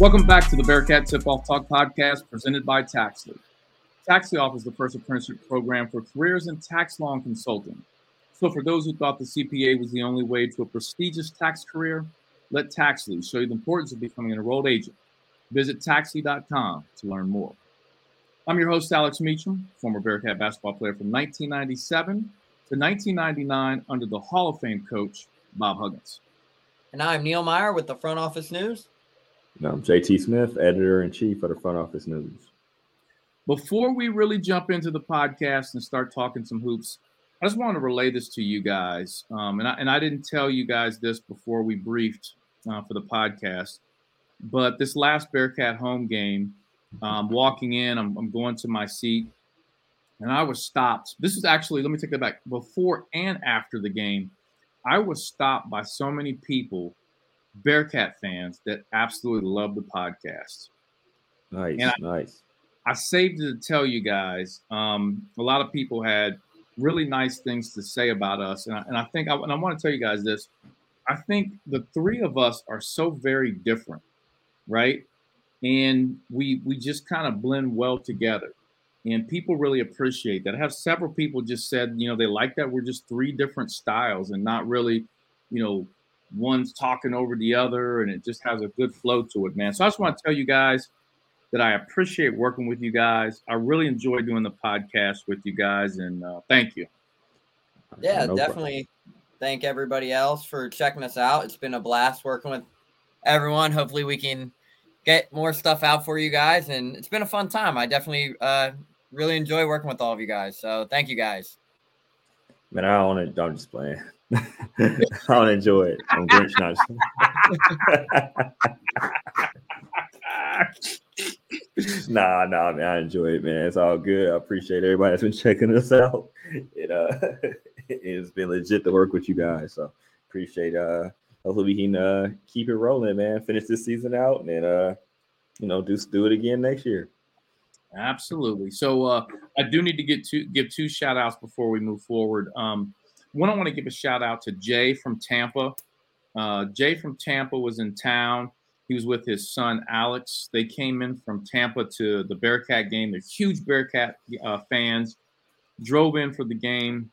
Welcome back to the Bearcat Tip Off Talk podcast presented by Taxly. Taxly offers the first apprenticeship program for careers in tax law and consulting. So, for those who thought the CPA was the only way to a prestigious tax career, let Taxly show you the importance of becoming an enrolled agent. Visit taxly.com to learn more. I'm your host, Alex Meacham, former Bearcat basketball player from 1997 to 1999 under the Hall of Fame coach, Bob Huggins. And I'm Neil Meyer with the Front Office News. I'm JT Smith, editor in chief of the Front Office News. Before we really jump into the podcast and start talking some hoops, I just want to relay this to you guys. Um, and, I, and I didn't tell you guys this before we briefed uh, for the podcast, but this last Bearcat home game, um, walking in, I'm, I'm going to my seat, and I was stopped. This is actually, let me take that back. Before and after the game, I was stopped by so many people, Bearcat fans, that absolutely love the podcast. Nice, I, nice. I saved it to tell you guys. Um, a lot of people had really nice things to say about us, and I, and I think I, and I want to tell you guys this. I think the three of us are so very different, right? And we we just kind of blend well together and people really appreciate that. I have several people just said, you know, they like that we're just three different styles and not really, you know, one's talking over the other and it just has a good flow to it, man. So I just want to tell you guys that I appreciate working with you guys. I really enjoy doing the podcast with you guys and uh, thank you. Yeah, no definitely. Problem. Thank everybody else for checking us out. It's been a blast working with everyone. Hopefully we can get more stuff out for you guys and it's been a fun time. I definitely uh, really enjoy working with all of you guys. So thank you guys. Man, I don't want to. I'm just playing. I don't enjoy it. I'm Grinch not. nah, nah, man. I enjoy it, man. It's all good. I appreciate everybody that's been checking us out. It uh, it's been legit to work with you guys. So appreciate uh, hopefully we can uh keep it rolling, man. Finish this season out and uh, you know, do do it again next year. Absolutely. So uh, I do need to get to give two shout outs before we move forward. Um, one, I want to give a shout out to Jay from Tampa. Uh, Jay from Tampa was in town. He was with his son Alex. They came in from Tampa to the Bearcat game. They're huge Bearcat uh, fans. Drove in for the game.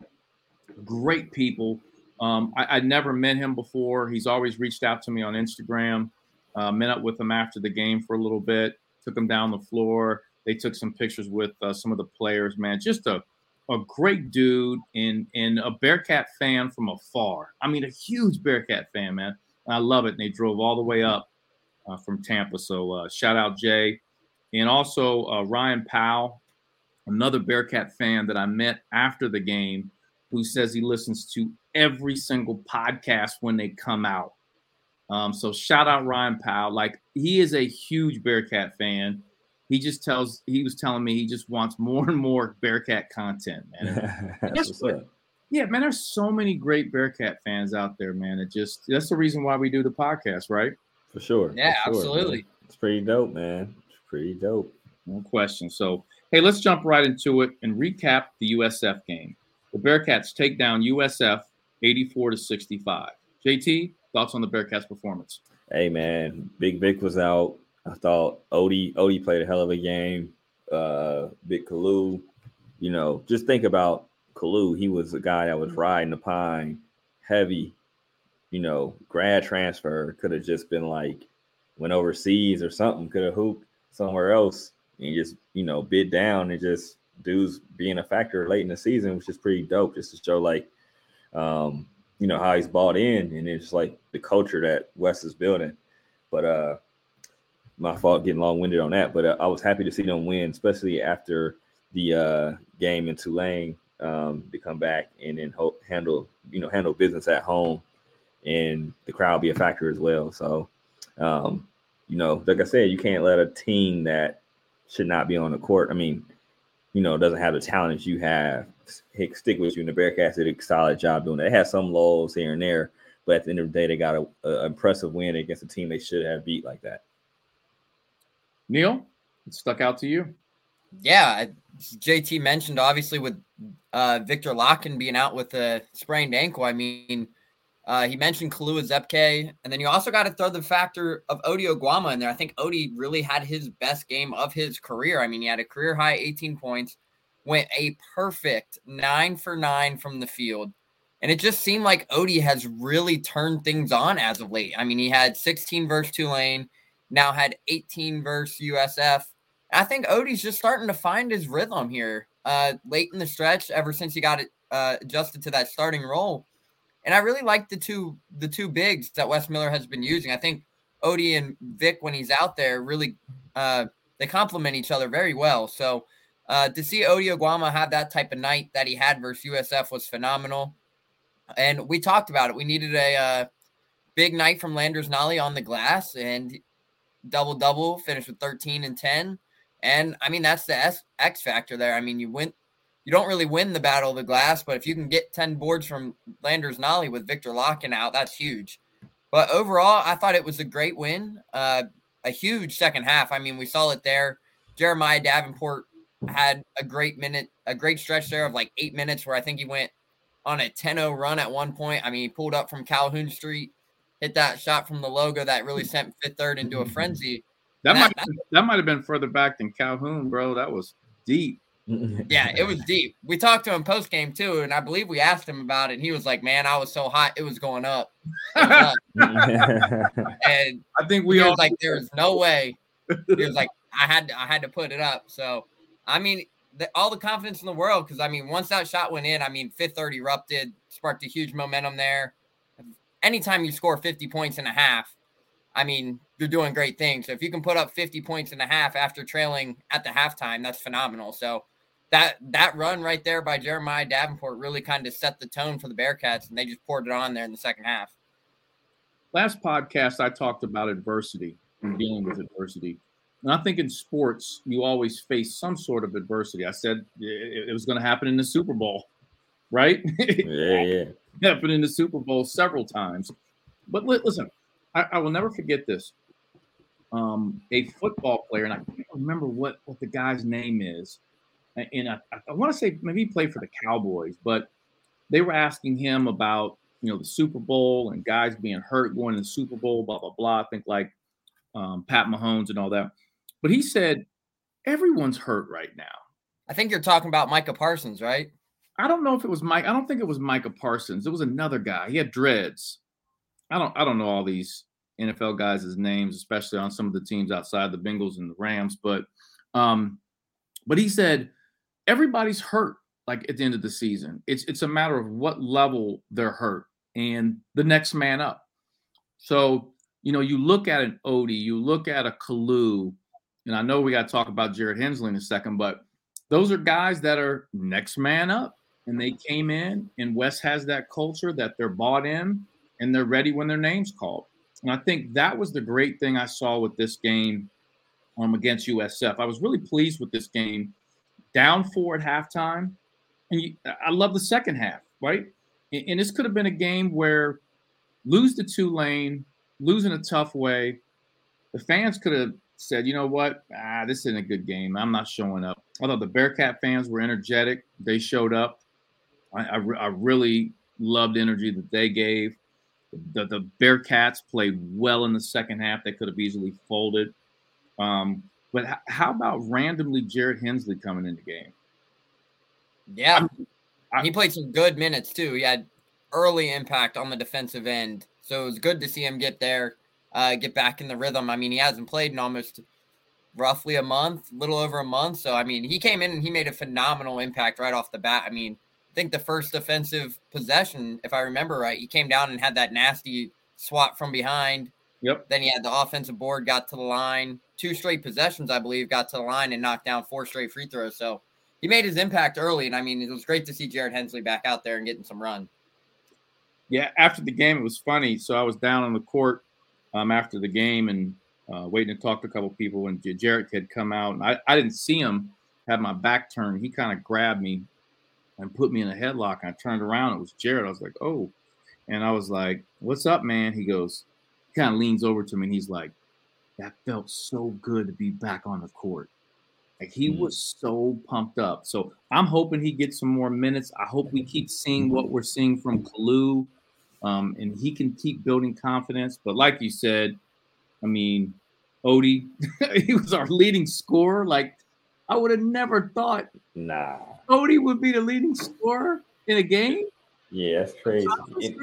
Great people. Um, I, would never met him before. He's always reached out to me on Instagram. Uh, met up with him after the game for a little bit. Took him down the floor they took some pictures with uh, some of the players, man. Just a, a great dude and, and a Bearcat fan from afar. I mean, a huge Bearcat fan, man. And I love it. And they drove all the way up uh, from Tampa. So uh, shout out Jay. And also uh, Ryan Powell, another Bearcat fan that I met after the game, who says he listens to every single podcast when they come out. Um, so shout out Ryan Powell. Like he is a huge Bearcat fan he just tells he was telling me he just wants more and more Bearcat content, man. yeah, man, there's so many great Bearcat fans out there, man. It just that's the reason why we do the podcast, right? For sure. Yeah, for sure, absolutely. Man. It's pretty dope, man. It's pretty dope. No question. So, hey, let's jump right into it and recap the USF game. The Bearcats take down USF 84 to 65. JT, thoughts on the Bearcats' performance? Hey, man, Big Vic was out. I thought Ody Ody played a hell of a game. Uh, Big Kalu, you know, just think about Kalu. He was a guy that was riding the pine, heavy. You know, grad transfer could have just been like went overseas or something. Could have hooped somewhere else and just you know bid down and just dudes being a factor late in the season, which is pretty dope. Just to show like, um, you know, how he's bought in and it's like the culture that Wes is building. But uh, my fault getting long winded on that, but uh, I was happy to see them win, especially after the uh, game in Tulane um, to come back and then handle you know handle business at home, and the crowd be a factor as well. So, um, you know, like I said, you can't let a team that should not be on the court. I mean, you know, doesn't have the talent you have stick with you. And the Bearcats did a solid job doing it. They had some lulls here and there, but at the end of the day, they got an impressive win against a team they should have beat like that. Neil, it stuck out to you? Yeah, JT mentioned obviously with uh, Viktor Lakhin being out with a sprained ankle. I mean, Uh, he mentioned Kalu Ezikpe, and then you also got to throw the factor of Ody Oguama in there. I think Ody really had his best game of his career. I mean, he had a career high 18 points, went a perfect nine for nine from the field. And it just seemed like Ody has really turned things on as of late. I mean, he had 16 versus Tulane, now had 18 versus USF. I think Ody's just starting to find his rhythm here uh, late in the stretch ever since he got it uh, adjusted to that starting role. And I really like the two the two bigs that Wes Miller has been using. I think Ody and Vic, when he's out there, really uh, they complement each other very well. So uh, to see Ody Oguama have that type of night that he had versus USF was phenomenal. And we talked about it. We needed a uh, big night from Landers Nolley on the glass and double double, finished with 13 and 10. And I mean, that's the X factor there. I mean, you win, you don't really win the battle of the glass, but if you can get 10 boards from Landers Nolley with Viktor Lakhin out, that's huge. But overall, I thought it was a great win, uh, a huge second half. I mean, we saw it there. Jeremiah Davenport had a great minute, a great stretch there of like eight minutes where I think he went on a 10 0 run at one point. I mean, he pulled up from Calhoun Street, hit that shot from the logo that really sent Fifth Third into a frenzy. That, that might that, that might have been further back than Calhoun, bro. That was deep. yeah, it was deep. We talked to him post game too, and I believe we asked him about it. And he was like, "Man, I was so hot, it was going up." Was up. and I think we all like, "There was no way." He was like, "I had to, I had to put it up." So, I mean, the, all the confidence in the world because I mean, once that shot went in, I mean, Fifth Third erupted, sparked a huge momentum there. Anytime you score 50 points and a half, I mean, you're doing great things. So if you can put up 50 points and a half after trailing at the halftime, that's phenomenal. So that that run right there by Jeremiah Davenport really kind of set the tone for the Bearcats, and they just poured it on there in the second half. Last podcast, I talked about adversity and dealing with adversity. And I think in sports, you always face some sort of adversity. I said it, was going to happen in the Super Bowl, right? Yeah, yeah. happened in the Super Bowl several times. But listen, I, I will never forget this. Um, a football player, and I can't remember what, what the guy's name is. And I, I want to say maybe he played for the Cowboys, but they were asking him about you know the Super Bowl and guys being hurt going to the Super Bowl, blah blah blah. I think like um, Pat Mahomes and all that. But he said everyone's hurt right now. I think you're talking about Micah Parsons, right? I don't know if it was Mike. I don't think it was Micah Parsons. It was another guy. He had dreads. I don't. I don't know all these NFL guys' names, especially on some of the teams outside the Bengals and the Rams. But, um, but he said everybody's hurt. Like at the end of the season, it's it's a matter of what level they're hurt and the next man up. So you know, you look at an Ody, you look at a Kalu, and I know we got to talk about Jared Hensley in a second, but those are guys that are next man up. And they came in, and Wes has that culture that they're bought in and they're ready when their name's called. And I think that was the great thing I saw with this game um, against USF. I was really pleased with this game. Down four at halftime. And you, I love the second half, right? And, and this could have been a game where lose to Tulane, in a tough way. The fans could have said, you know what? Ah, this isn't a good game. I'm not showing up. Although the Bearcat fans were energetic, they showed up. I, I, I really loved the energy that they gave. The, the Bearcats played well in the second half. They could have easily folded. Um, but h- how about randomly Jared Hensley coming in the game? Yeah, I, he played some good minutes too. He had early impact on the defensive end, so it was good to see him get there uh, get back in the rhythm. I mean, he hasn't played in almost roughly a month, little over a month. So, I mean, he came in and he made a phenomenal impact right off the bat. I mean, think the first defensive possession, if I remember right, he came down and had that nasty swat from behind. Yep. Then he had the offensive board, got to the line, two straight possessions, I believe, got to the line and knocked down four straight free throws. So he made his impact early. And I mean, it was great to see Jared Hensley back out there and getting some run. Yeah, after the game, it was funny. So I was down on the court um, after the game and uh, waiting to talk to a couple people. And Jarrett had come out, and I, I didn't see him. Had my back turned. He kind of grabbed me and put me in a headlock. I turned around. It was Jared. I was like, "Oh," and I was like, "What's up, man?" He goes, he kind of leans over to me, and he's like, "That felt so good to be back on the court." Like he mm-hmm. was so pumped up. So I'm hoping he gets some more minutes. I hope we keep seeing what we're seeing from Kalu um, and he can keep building confidence. But like you said, I mean, Ody, he was our leading scorer. Like I would have never thought. Nah. Ody would be the leading scorer in a game. Yeah, that's crazy. in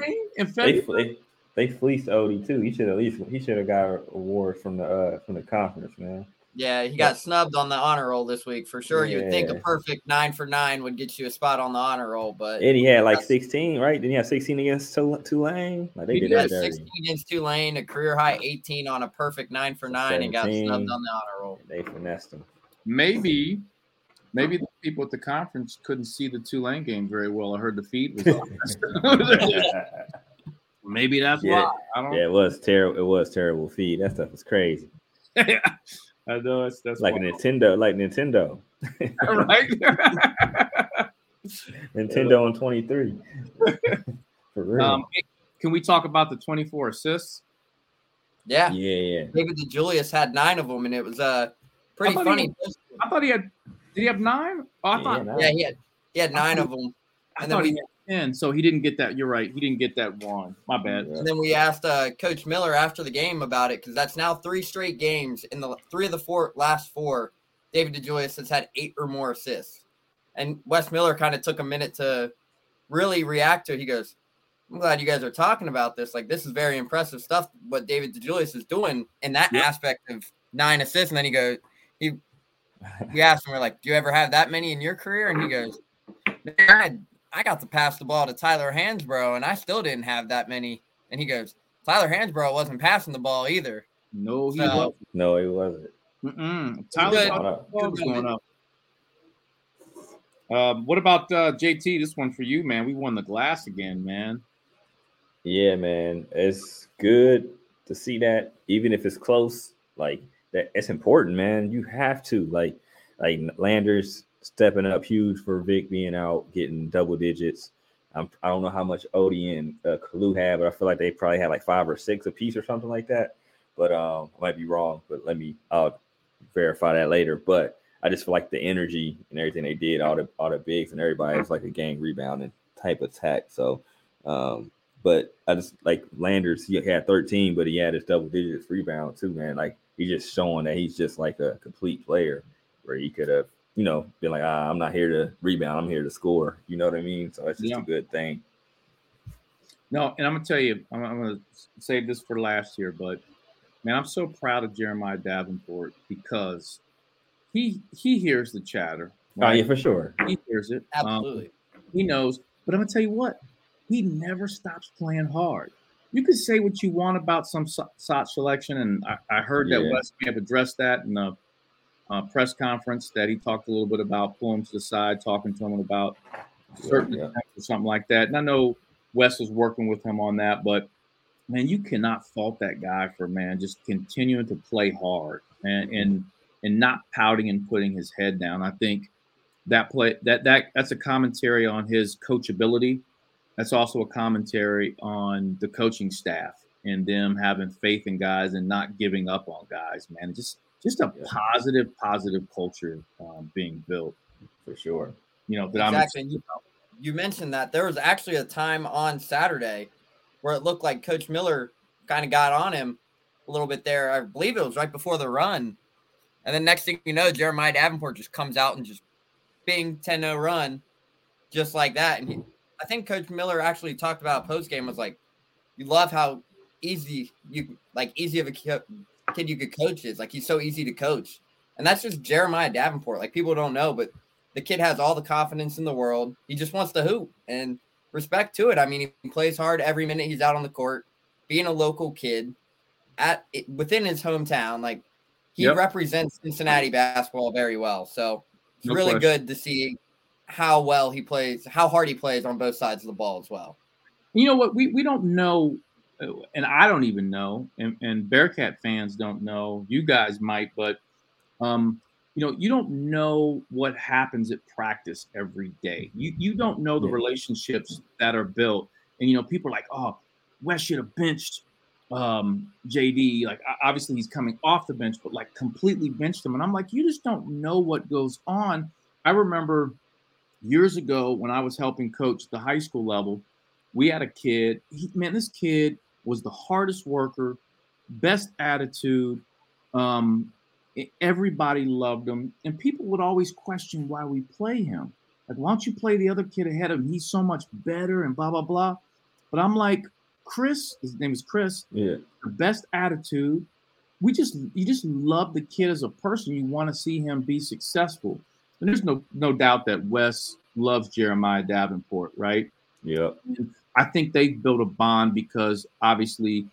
they, they, they fleeced Ody too. He should at least he should have got awards from the uh from the conference, man. Yeah, he got snubbed on the honor roll this week for sure. Yeah. You'd think a perfect nine for nine would get you a spot on the honor roll, but and he had like sixteen, right? Then he had sixteen against Tulane. Like they he did that sixteen against Tulane, a career high eighteen on a perfect nine for nine, and got snubbed on the honor roll. They finessed him. Maybe, maybe the people at the conference couldn't see the Tulane game very well. I heard the feed was. maybe that's yeah. why. yeah, it was terrible. It was terrible feed. That stuff was crazy. I know that's that's like wild. Nintendo, like Nintendo, right? Nintendo on twenty three. For real. Um, can we talk about the twenty four assists? Yeah, yeah, yeah. David DeJulius had nine of them, and it was uh pretty I funny. He, I thought he had. Did he have nine? Oh, I yeah, thought. Yeah, he had. He had nine of them. And then we, ten, so he didn't get that. You're right. He didn't get that one. My bad. And then we asked uh, Coach Miller after the game about it because that's now three straight games. In the three of the four last four, David DeJulius has had eight or more assists. And Wes Miller kind of took a minute to really react to it. He goes, I'm glad you guys are talking about this. Like, this is very impressive stuff, what David DeJulius is doing in that yep. aspect of nine assists. And then he goes, he, we asked him, we're like, do you ever have that many in your career? And he goes, I had I got to pass the ball to Tyler Hansbrough, and I still didn't have that many. And he goes, Tyler Hansbrough wasn't passing the ball either. No, he so, wasn't. No, he wasn't. Mm-mm. Tyler was going up. Um, what about uh, JT? This one for you, man. We won the glass again, man. Yeah, man. It's good to see that, even if it's close. Like that, it's important, man. You have to like, like Landers stepping up huge for Vic being out, getting double digits. I'm, I do not know how much Ody and uh, Kalu had, but I feel like they probably had like five or six a piece or something like that. But um, I might be wrong. But let me I'll verify that later. But I just feel like the energy and everything they did, all the all the bigs and everybody, it's like a gang rebounding type attack. So, um, but I just like Landers. He had 13, but he had his double digits rebound too, man. Like he's just showing that he's just like a complete player, where he could have you know, been like, ah, I'm not here to rebound, I'm here to score. You know what I mean? So it's just yeah. a good thing. No, and I'm gonna tell you, I'm, I'm, gonna save this for last year, but man, I'm so proud of Jeremiah Davenport because he he hears the chatter. Right? Oh yeah, for sure. He hears it. Um, Absolutely. Um, he knows. But I'm gonna tell you what, he never stops playing hard. You could say what you want about some shot selection, and I, I heard yeah. that Wes may have addressed that in the uh, press conference that he talked a little bit about, pulling to the side, talking to him about certain yeah, yeah. or something like that. And I know Wes was working with him on that, but man, you cannot fault that guy for man just continuing to play hard and and and not pouting and putting his head down. I think that play that that that's a commentary on his coachability. That's also a commentary on the coaching staff and them having faith in guys and not giving up on guys. Man, just just a positive, positive culture um, being built for sure. You know, that exactly. I'm. You, you mentioned that there was actually a time on Saturday where it looked like Coach Miller kind of got on him a little bit there. I believe it was right before the run. And then next thing you know, Jeremiah Davenport just comes out and just bing 10 0 run just like that. And he, I think Coach Miller actually talked about post game was like, you love how easy you like easy of a kid you could coach is. Like he's so easy to coach. And that's just Jeremiah Davenport. Like people don't know, but the kid has all the confidence in the world. He just wants to hoop and respect to it. I mean, he plays hard every minute he's out on the court, being a local kid at within his hometown. Like he yep. represents Cincinnati basketball very well. So it's no really question. good to see how well he plays, how hard he plays on both sides of the ball as well. You know what? We we don't know and I don't even know, and, and Bearcat fans don't know. You guys might, but um, you know, you don't know what happens at practice every day. You you don't know the relationships that are built, and you know, people are like, "Oh, Wes should have benched um, JD." Like, obviously, he's coming off the bench, but like completely benched him, and I'm like, you just don't know what goes on. I remember years ago when I was helping coach the high school level We had a kid. He, man, this kid was the hardest worker, best attitude. Um, everybody loved him, and people would always question why we play him. Like, why don't you play the other kid ahead of him? He's so much better, and blah blah blah. But I'm like, Chris, his name is Chris. Yeah, the best attitude. We just you just love the kid as a person. You want to see him be successful. And there's no no doubt that Wes loves Jeremiah Davenport, right? Yep. I think they built a bond because obviously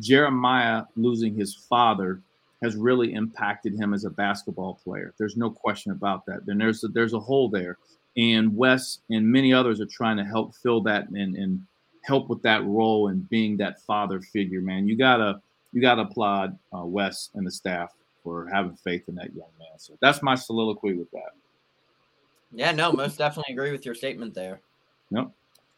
Jeremiah losing his father has really impacted him as a basketball player. There's no question about that. Then there's a, there's a hole there, and Wes and many others are trying to help fill that and, and help with that role and being that father figure. Man, you gotta you gotta applaud uh, Wes and the staff for having faith in that young man. So that's my soliloquy with that. Yeah, no, most definitely agree with your statement there. Yep.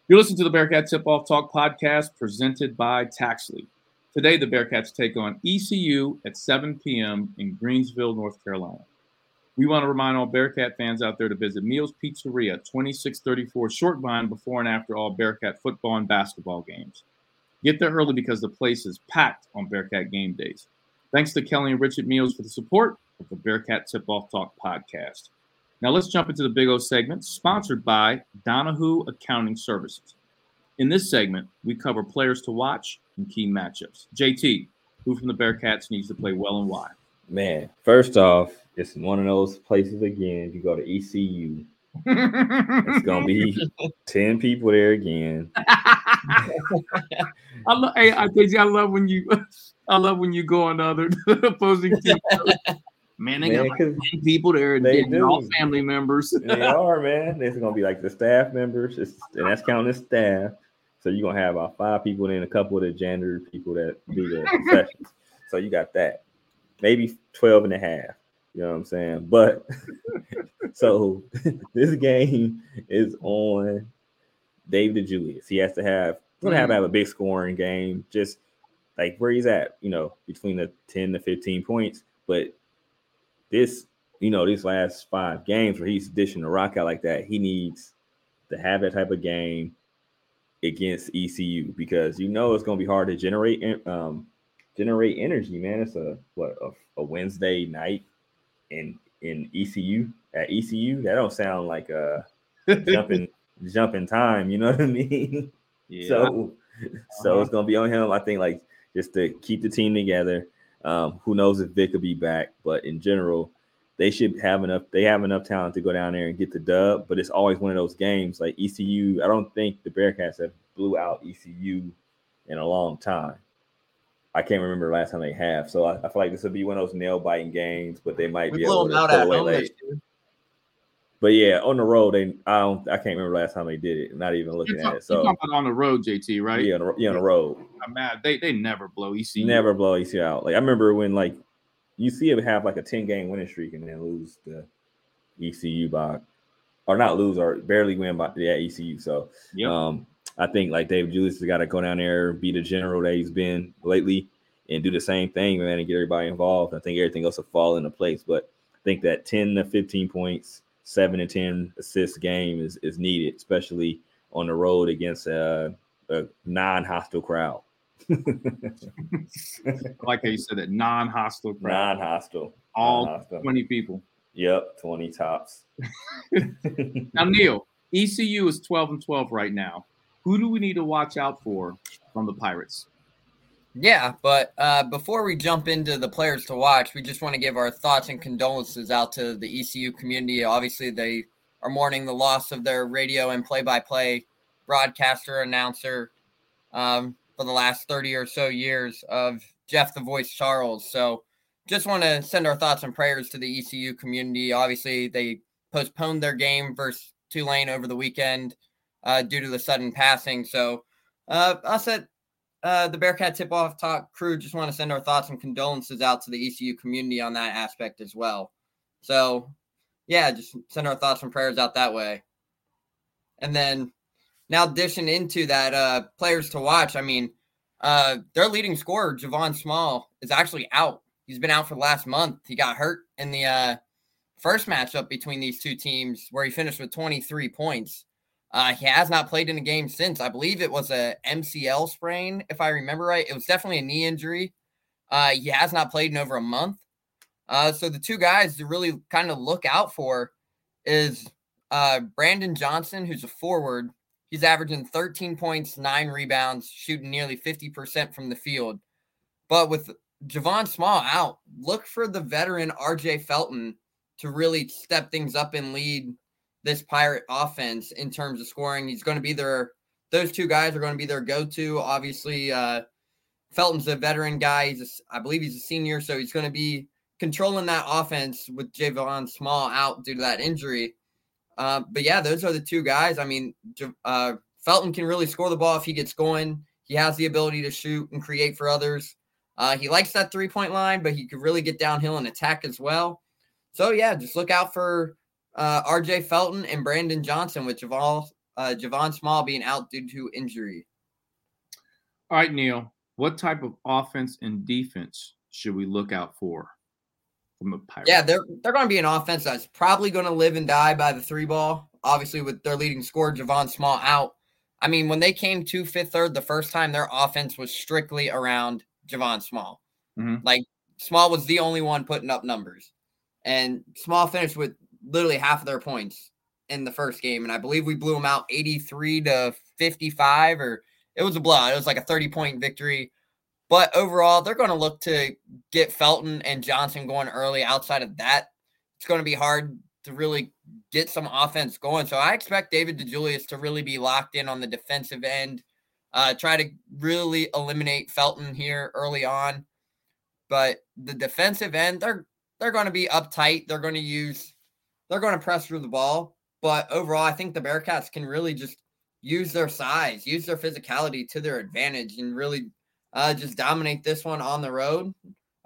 You listen to the Bearcat Tip Off Talk podcast presented by Taxly. Today, the Bearcats take on ECU at 7 p.m. in Greenville, North Carolina. We want to remind all Bearcat fans out there to visit Meals Pizzeria, 2634 Short Vine, before and after all Bearcat football and basketball games. Get there early because the place is packed on Bearcat game days. Thanks to Kelly and Richard Meals for the support of the Bearcat Tip Off Talk podcast. Now let's jump into the Big O segment, sponsored by Donahue Accounting Services. In this segment, we cover players to watch and key matchups. JT, who from the Bearcats needs to play well and why? Man, first off, it's one of those places again. If you go to ECU, it's gonna be ten people there again. I love, hey, I, I love when you, I love when you go on the other opposing team. Man, they man, got like people there, they do. all family members. they are, man. It's gonna be like the staff members, it's, and that's counting the staff. So you're gonna have about five people, and then a couple of the janitor people that do the sessions. So you got that. Maybe 12 and a half. You know what I'm saying? But so this game is on David DeJulius. He has to have gonna have to mm. have a big scoring game, just like where he's at, you know, between the 10 to 15 points. But this, you know, these last five games where he's dishing the rock out like that, he needs to have that type of game against ECU because you know it's going to be hard to generate um, generate energy, man. It's a what a, a Wednesday night in in ECU at ECU. That don't sound like a jumping jumping time. You know what I mean? Yeah. So so uh-huh. it's gonna be on him. I think like just to keep the team together. Um, who knows if Vic will be back, but in general, they should have enough. They have enough talent to go down there and get the dub. But it's always one of those games like ECU. I don't think the Bearcats have blew out ECU in a long time. I can't remember the last time they have. So I, I feel like this would be one of those nail biting games, but they might we be able to pull away late. But yeah, on the road, they I don't I can't remember last time they did it. Not even looking talk, at it. So on the road, JT, right? Yeah, on the, yeah, on the road. I'm mad. They they never blow ECU. Never blow ECU out. Like I remember when like you see him have like a 10 game winning streak and then lose the ECU by or not lose or barely win by yeah, ECU. So yep. um I think like David DeJulius has got to go down there, be the general that he's been lately, and do the same thing, man, and get everybody involved. I think everything else will fall into place. But I think that 10 to 15 points, seven to 10 assist game is, is needed, especially on the road against a, a non hostile crowd. like how you said that non-hostile crowd. Non-hostile. All non-hostile. 20 people. Yep, 20 tops. now, Neil, ECU is 12 and 12 right now. Who do we need to watch out for from the Pirates? Yeah, but uh, before we jump into the players to watch, we just want to give our thoughts and condolences out to the ECU community. Obviously, they are mourning the loss of their radio and play-by-play broadcaster announcer. Um, for the last 30 or so years of Jeff the Voice Charles. So just want to send our thoughts and prayers to the ECU community. Obviously, they postponed their game versus Tulane over the weekend uh, due to the sudden passing. So uh, us at uh, the Bearcat Tip Off Talk crew just want to send our thoughts and condolences out to the ECU community on that aspect as well. So, yeah, just send our thoughts and prayers out that way. And then now dishing into that uh, players to watch. I mean, uh, their leading scorer, Javon Small, is actually out. He's been out for the last month. He got hurt in the uh, first matchup between these two teams where he finished with 23 points. Uh, he has not played in a game since. I believe it was a MCL sprain, if I remember right. It was definitely a knee injury. Uh, he has not played in over a month. Uh, so the two guys to really kind of look out for is uh, Brandon Johnson, who's a forward. He's averaging 13 points, nine rebounds, shooting nearly 50% from the field. But with Javon Small out, look for the veteran RJ Felton to really step things up and lead this Pirate offense in terms of scoring. He's going to be their those two guys are going to be their go-to. Obviously, uh, Felton's a veteran guy. He's a, I believe he's a senior, so he's going to be controlling that offense with Javon Small out due to that injury. Uh, but yeah, those are the two guys. I mean, uh, Felton can really score the ball if he gets going. He has the ability to shoot and create for others. Uh, he likes that three point line, but he could really get downhill and attack as well. So yeah, just look out for uh, R.J. Felton and Brandon Johnson, with Javon uh, Javon Small being out due to injury. All right, Neil, what type of offense and defense should we look out for from the Pirates? Yeah, they're they're going to be an offense that's probably going to live and die by the three ball. Obviously, with their leading scorer Javon Small out. I mean, when they came to fifth third the first time, their offense was strictly around Javon Small. Mm-hmm. Like Small was the only one putting up numbers, and Small finished with literally half of their points in the first game, and I believe we blew them out 83 to 55, or it was a blowout. It was like a 30 point victory. But overall, they're going to look to get Felton and Johnson going early. Outside of that, it's going to be hard to really get some offense going. So I expect David DeJulius to really be locked in on the defensive end, uh, try to really eliminate Felton here early on. But the defensive end, they're they're going to be uptight. They're going to use they're going to press through the ball. But overall, I think the Bearcats can really just use their size, use their physicality to their advantage, and really uh, just dominate this one on the road.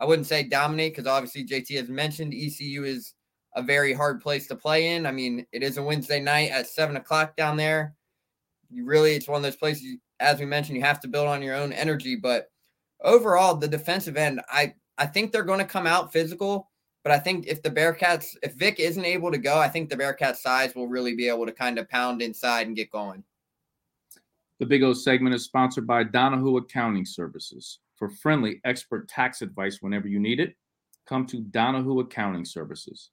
I wouldn't say dominate because obviously JT has mentioned ECU is a very hard place to play in. I mean, it is a Wednesday night at seven o'clock down there. You really, it's one of those places, as we mentioned, you have to build on your own energy. But overall, the defensive end, I I think they're going to come out physical. But I think if the Bearcats, if Vic isn't able to go, I think the Bearcats size will really be able to kind of pound inside and get going. The Big O segment is sponsored by Donahue Accounting Services. For friendly, expert tax advice whenever you need it, come to Donahue Accounting Services.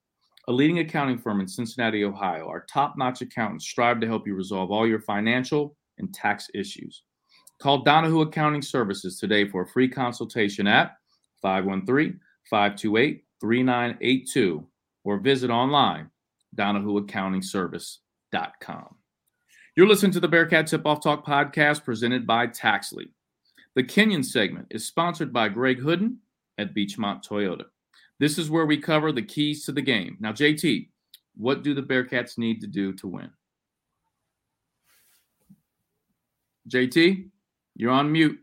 A leading accounting firm in Cincinnati, Ohio, our top notch accountants strive to help you resolve all your financial and tax issues. Call Donahue Accounting Services today for a free consultation at 513 528 3982 or visit online donahueaccountingservice.com. You're listening to the Bearcat Tip Off Talk podcast presented by Taxly. The Kenyon segment is sponsored by Greg Hooden at Beechmont Toyota. This is where we cover the keys to the game. Now, JT, what do the Bearcats need to do to win? JT, you're on mute.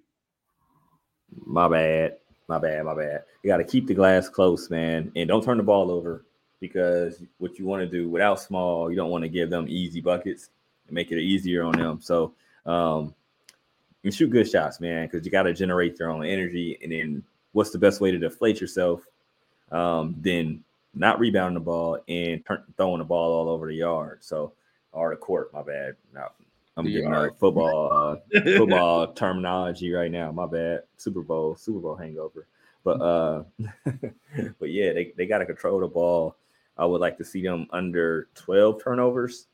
My bad. My bad, my bad. You got to keep the glass close, man, and don't turn the ball over because what you want to do without small, you don't want to give them easy buckets and make it easier on them. So, um, you shoot good shots, man, because you got to generate your own energy. And then, what's the best way to deflate yourself? Um, then not rebounding the ball and turn, throwing the ball all over the yard. So, or the court. My bad. Not I'm the getting a football uh, football terminology right now. My bad. Super Bowl, Super Bowl hangover. But uh but yeah, they, they gotta control the ball. I would like to see them under 12 turnovers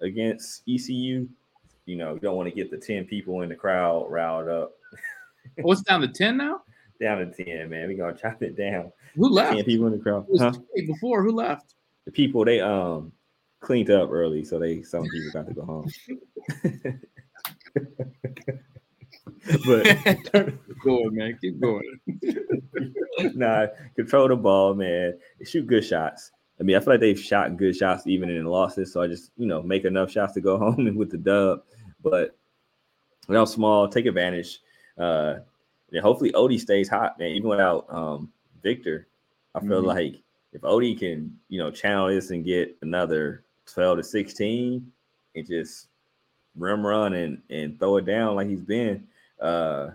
against ECU. You know, you don't want to get the 10 people in the crowd riled up. What's down to 10 now? Down to 10, man. We're gonna chop it down. Who left? 10 people in the crowd. Huh? Before who left? The people they um cleaned up early, so they some people got to go home. but keep going, man. Keep going. nah, control the ball, man. Shoot good shots. I mean, I feel like they've shot good shots even in losses. So I just, you know, make enough shots to go home and with the dub. But without small, take advantage. Uh and hopefully Ody stays hot, man. Even without um Viktor, I feel mm-hmm. like if Ody can, you know, channel this and get another 12 to 16 and just rim run and, and throw it down like he's been, uh,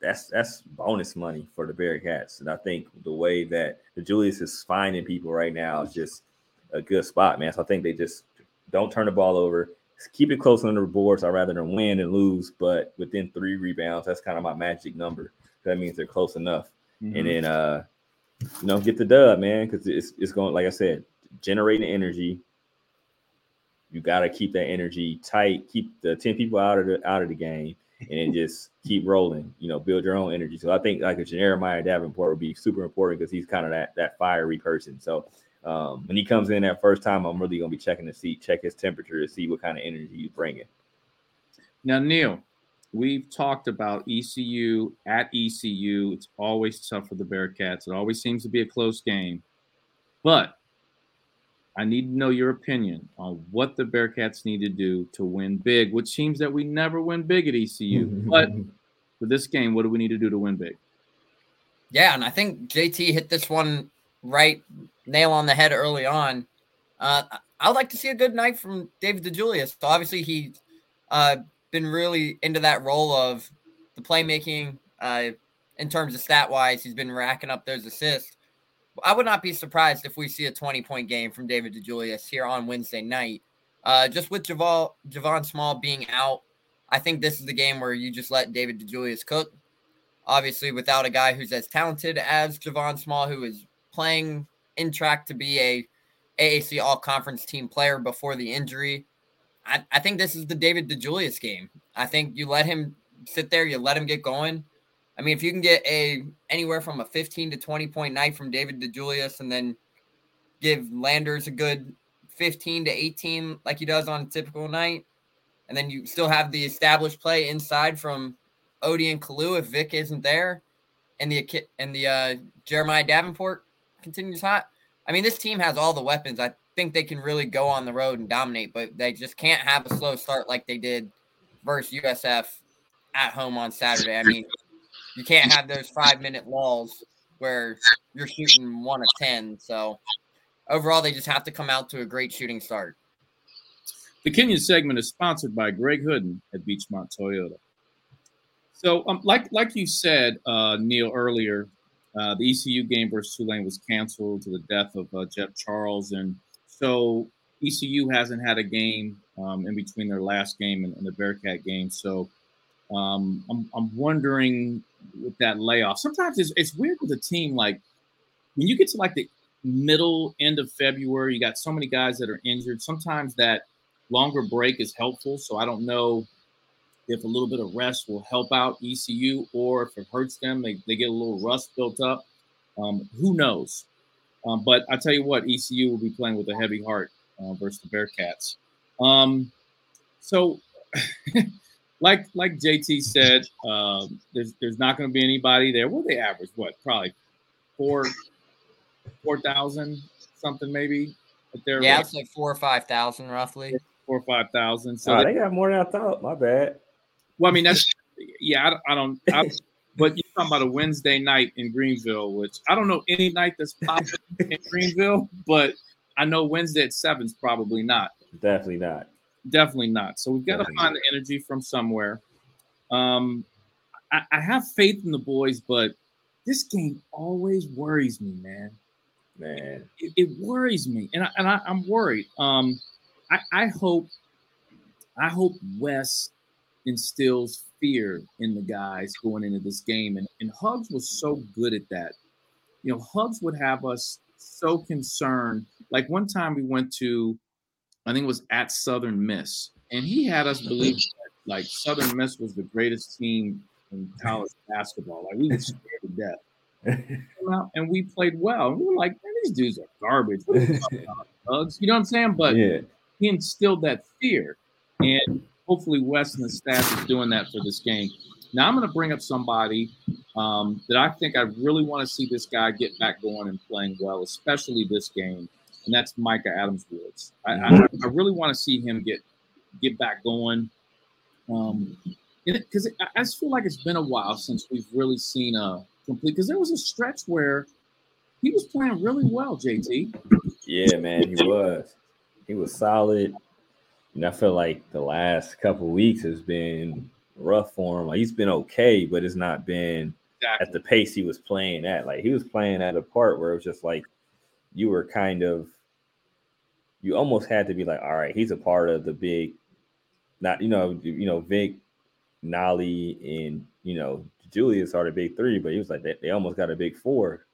that's that's bonus money for the Bearcats. And I think the way that DeJulius is finding people right now is just a good spot, man. So I think they just don't turn the ball over, keep it close under the boards. I'd rather than win and lose, but within three rebounds, that's kind of my magic number. That means they're close enough. Mm-hmm. And then uh, you know, get the dub, man, because it's it's going, like I said, generating energy. You gotta keep that energy tight, keep the 10 people out of the out of the game, and just keep rolling, you know, build your own energy. So I think like a Jeremiah Davenport would be super important because he's kind of that that fiery person. So um, when he comes in that first time, I'm really gonna be checking to see check his temperature to see what kind of energy he's bringing. Now, Neil, we've talked about ECU at ECU. It's always tough for the Bearcats. It always seems to be a close game, but I need to know your opinion on what the Bearcats need to do to win big, which seems that we never win big at ECU. but for this game, what do we need to do to win big? Yeah, and I think JT hit this one right nail on the head early on. Uh, I would like to see a good night from David DeJulius. So obviously he's uh, been really into that role of the playmaking uh, in terms of stat wise. He's been racking up those assists. I would not be surprised if we see a 20 point game from David DeJulius here on Wednesday night. Uh, just with Javal, Javon Small being out, I think this is the game where you just let David DeJulius cook. Obviously, without a guy who's as talented as Javon Small, who is playing in track to be a AAC All Conference team player before the injury. I, I think this is the David DeJulius game. I think you let him sit there, you let him get going. I mean, if you can get a anywhere from a 15 to 20 point night from David DeJulius and then give Landers a good 15 to 18 like he does on a typical night, and then you still have the established play inside from Ody and Kalu if Vic isn't there, and the and the uh, Jeremiah Davenport continues hot. I mean, this team has all the weapons. I think they can really go on the road and dominate, but they just can't have a slow start like they did versus USF at home on Saturday. I mean, you can't have those five minute walls where you're shooting one of 10. So overall, they just have to come out to a great shooting start. The Kenyon segment is sponsored by Greg Hooden at Beechmont Toyota. So, um, like like you said, uh, Neil earlier, uh, the ECU game versus Tulane was canceled to the death of uh, Jeff Charles, and so ECU hasn't had a game um, in between their last game and, and the Bearcat game. So um, I'm, I'm wondering with that layoff. Sometimes it's, it's weird with a team like when you get to like the middle end of February, you got so many guys that are injured. Sometimes that longer break is helpful. So I don't know if a little bit of rest will help out ECU or if it hurts them, they, they get a little rust built up. Um, who knows? Um, but I tell you what, ECU will be playing with a heavy heart uh, versus the Bearcats. Um, so, like like JT said, um, there's there's not going to be anybody there. What they average? What probably four four thousand something maybe. There, yeah, it's like four or five thousand roughly. Four or five thousand. So oh, they got more than I thought. My bad. Well, I mean that's yeah. I, I don't. I, but you're talking about a Wednesday night in Greenville, which I don't know any night that's popping in Greenville, but I know Wednesday at seven's probably not. Definitely not. Definitely not. So we've got to find the energy from somewhere. Um, I, I have faith in the boys, but this game always worries me, man. Man, it, it worries me, and I, and I, am worried. Um, I, I hope, I hope Wes instills fear in the guys going into this game. And, and Hugs was so good at that. You know, Hugs would have us so concerned. Like one time we went to, I think it was at Southern Miss, and he had us believe that, like Southern Miss was the greatest team in college basketball. Like we were scared to death. and we played well. And we were like, man, these dudes are garbage. Hugs, you know what I'm saying? But yeah. he instilled that fear. And hopefully Wes and the staff is doing that for this game. Now I'm going to bring up somebody um, that I think I really want to see this guy get back going and playing well, especially this game, and that's Mika Adams Woods. I, I, I really want to see him get get back going. Um, because I just feel like it's been a while since we've really seen a complete. Because there was a stretch where he was playing really well, JT. Yeah, man, he was. He was solid. And I feel like the last couple weeks has been rough for him. Like he's been okay, but it's not been exactly. at the pace he was playing at. Like he was playing at a part where it was just like you were kind of you almost had to be like, all right, he's a part of the big not you know you know Vic, Nolley, and you know Julius are the big three, but he was like they, they almost got a big four.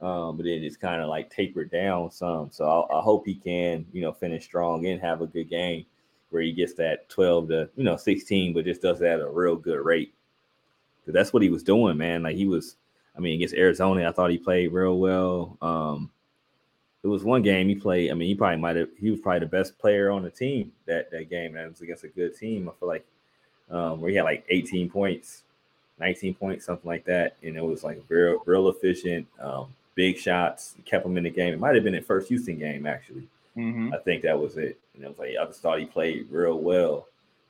Um, but then it's kind of like tapered down some. So I, I hope he can, you know, finish strong and have a good game where he gets that 12 to, you know, 16, but just does that at a real good rate. Because that's what he was doing, man. Like he was, I mean, against Arizona, I thought he played real well. Um, it was one game he played. I mean, he probably might have. He was probably the best player on the team that that game. And it was against a good team. I feel like um, where he had like 18 points, 19 points, something like that, and it was like real, real efficient, um, big shots. Kept him in the game. It might have been the first Houston game actually. Mm-hmm. I think that was it. And it was like I just thought he played real well.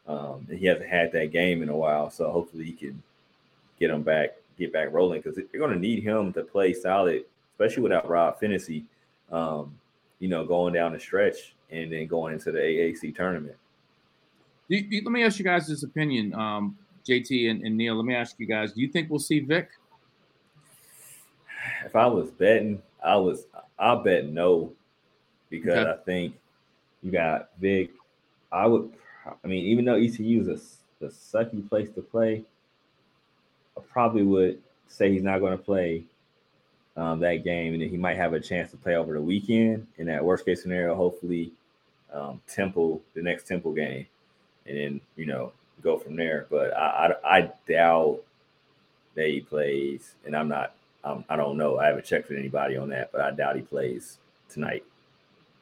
Um, and he hasn't had that game in a while, so hopefully he can get him back, get back rolling because they're going to need him to play solid, especially without Rob Phinisee um, you know, going down the stretch and then going into the AAC tournament. Do you, let me ask you guys this opinion, um, JT and, and, Neil. Let me ask you guys: Do you think we'll see Vic? If I was betting, I was I bet no, because okay. I think you got Vic. I would. I mean, even though ECU is a, a sucky place to play, I probably would say he's not going to play um, that game, and then he might have a chance to play over the weekend. In that worst case scenario, hopefully, um, Temple the next Temple game, and then you know go from there. But I, I, I doubt that he plays, and I'm not. I'm, I don't know. I haven't checked with anybody on that, but I doubt he plays tonight.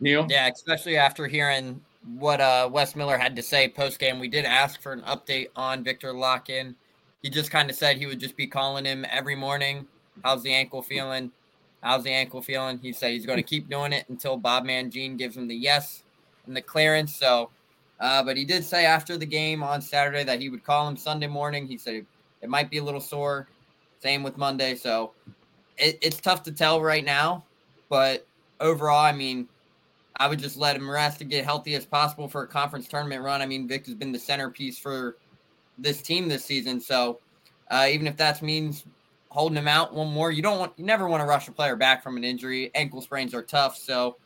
Neil, yeah, especially after hearing what uh, Wes Miller had to say post game. We did ask for an update on Viktor Lakhin. He just kind of said he would just be calling him every morning How's the ankle feeling? How's the ankle feeling? He said he's going to keep doing it until Bob Mangine gives him the yes and the clearance. So, uh, but he did say after the game on Saturday that he would call him Sunday morning. He said it might be a little sore. Same with Monday. So it, it's tough to tell right now. But overall, I mean, I would just let him rest to get healthy as possible for a conference tournament run. I mean, Vic has been the centerpiece for this team this season. So uh, even if that means holding him out one more. You don't want you never want to rush a player back from an injury. Ankle sprains are tough. So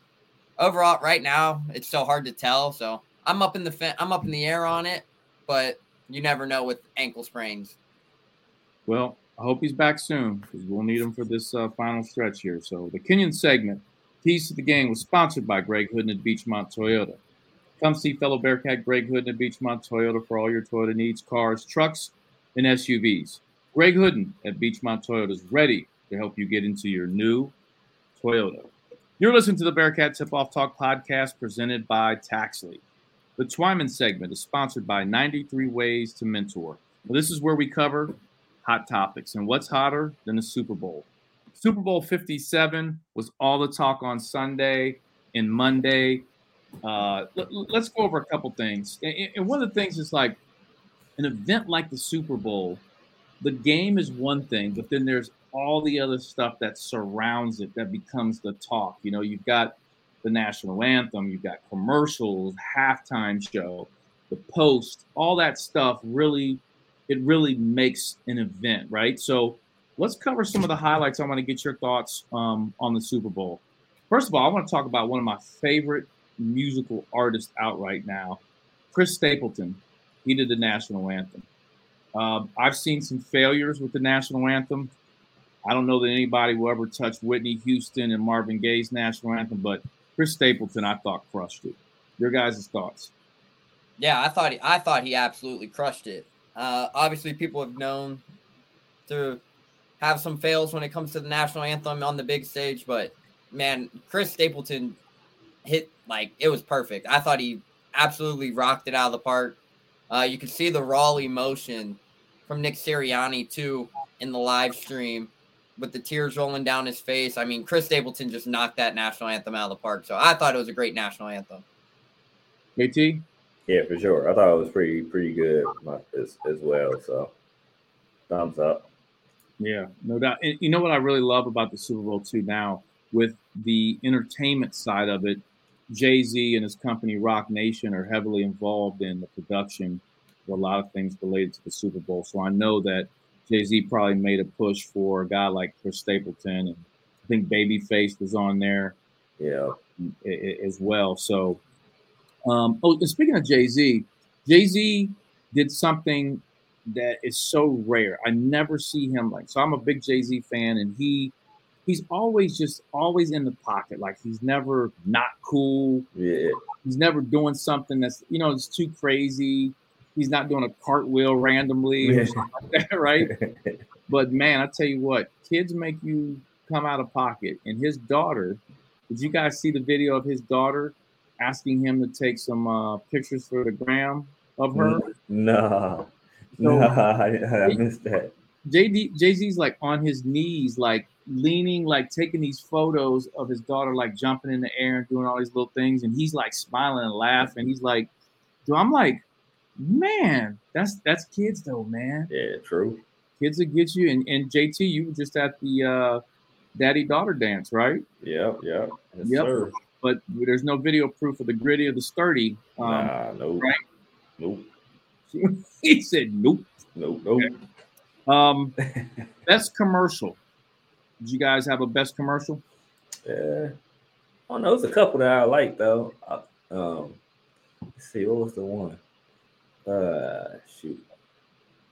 overall, right now it's so hard to tell. So I'm up in the I'm up in the air on it, but you never know with ankle sprains. Well, I hope he's back soon because we'll need him for this uh, final stretch here. So the Kenyon segment, Keys to the Game, was sponsored by Greg Hooden at Beechmont Toyota. Come see fellow Bearcat Greg Hooden at Beechmont Toyota for all your Toyota needs, cars, trucks, and SUVs. Greg Hooden at Beechmont Toyota is ready to help you get into your new Toyota. You're listening to the Bearcat Tip Off Talk podcast presented by Taxly. The Twyman segment is sponsored by 93 Ways to Mentor. This is where we cover hot topics. And what's hotter than the Super Bowl? Super Bowl 57 was all the talk on Sunday and Monday. Uh, let, us go over a couple things. And, and one of the things is like an event like the Super Bowl the game is one thing, but then there's all the other stuff that surrounds it that becomes the talk. You know, you've got the national anthem, you've got commercials, halftime show, the post, all that stuff really it really makes an event, right? So let's cover some of the highlights. I want to get your thoughts um, on the Super Bowl. First of all, I want to talk about one of my favorite musical artists out right now, Chris Stapleton. He did the national anthem. Um, I've seen some failures with the national anthem. I don't know that anybody will ever touch Whitney Houston and Marvin Gaye's national anthem, but Chris Stapleton, I thought crushed it. Your guys' thoughts? Yeah, I thought he, I thought he absolutely crushed it. Uh, obviously, people have known to have some fails when it comes to the national anthem on the big stage, but man, Chris Stapleton hit like it was perfect. I thought he absolutely rocked it out of the park. Uh, you can see the raw emotion from Nick Sirianni too in the live stream with the tears rolling down his face. I mean, Chris Stapleton just knocked that national anthem out of the park. So I thought it was a great national anthem. JT? Yeah, for sure. I thought it was pretty pretty good as, as well. So thumbs up. Yeah, no doubt. And you know what I really love about the Super Bowl too now with the entertainment side of it. Jay Z and his company Roc Nation are heavily involved in the production a lot of things related to the Super Bowl. So I know that Jay Z probably made a push for a guy like Chris Stapleton, and I think Babyface was on there, yeah, as well. So, um, oh, speaking of Jay Z, Jay Z did something that is so rare. I never see him like. So I'm a big Jay Z fan, and he he's always just always in the pocket. Like he's never not cool. Yeah. He's never doing something that's you know it's too crazy. He's not doing a cartwheel randomly, Yeah. like that, right? But man, I tell you what, kids make you come out of pocket. And his daughter, did you guys see the video of his daughter asking him to take some uh, pictures for the gram of her? no. So- no, I, I missed that. JD Jay Z's like on his knees, like leaning, like taking these photos of his daughter, like jumping in the air and doing all these little things, and he's like smiling and laughing. He's like, "Dude, I'm like, man, that's that's kids though, man. Yeah, true. Kids that get you." And, and JT, you were just at the uh, daddy daughter dance, right? Yep, yep. Yes, Yep. sir. But there's no video proof of the gritty or the sturdy. Um, nah, nope. right. Nope. he said, "Nope." Nope. Nope. Um, best commercial. Did you guys have a best commercial? Yeah. I don't know. There's a couple that I like though. Uh, Um, let's see, what was the one? Uh, shoot,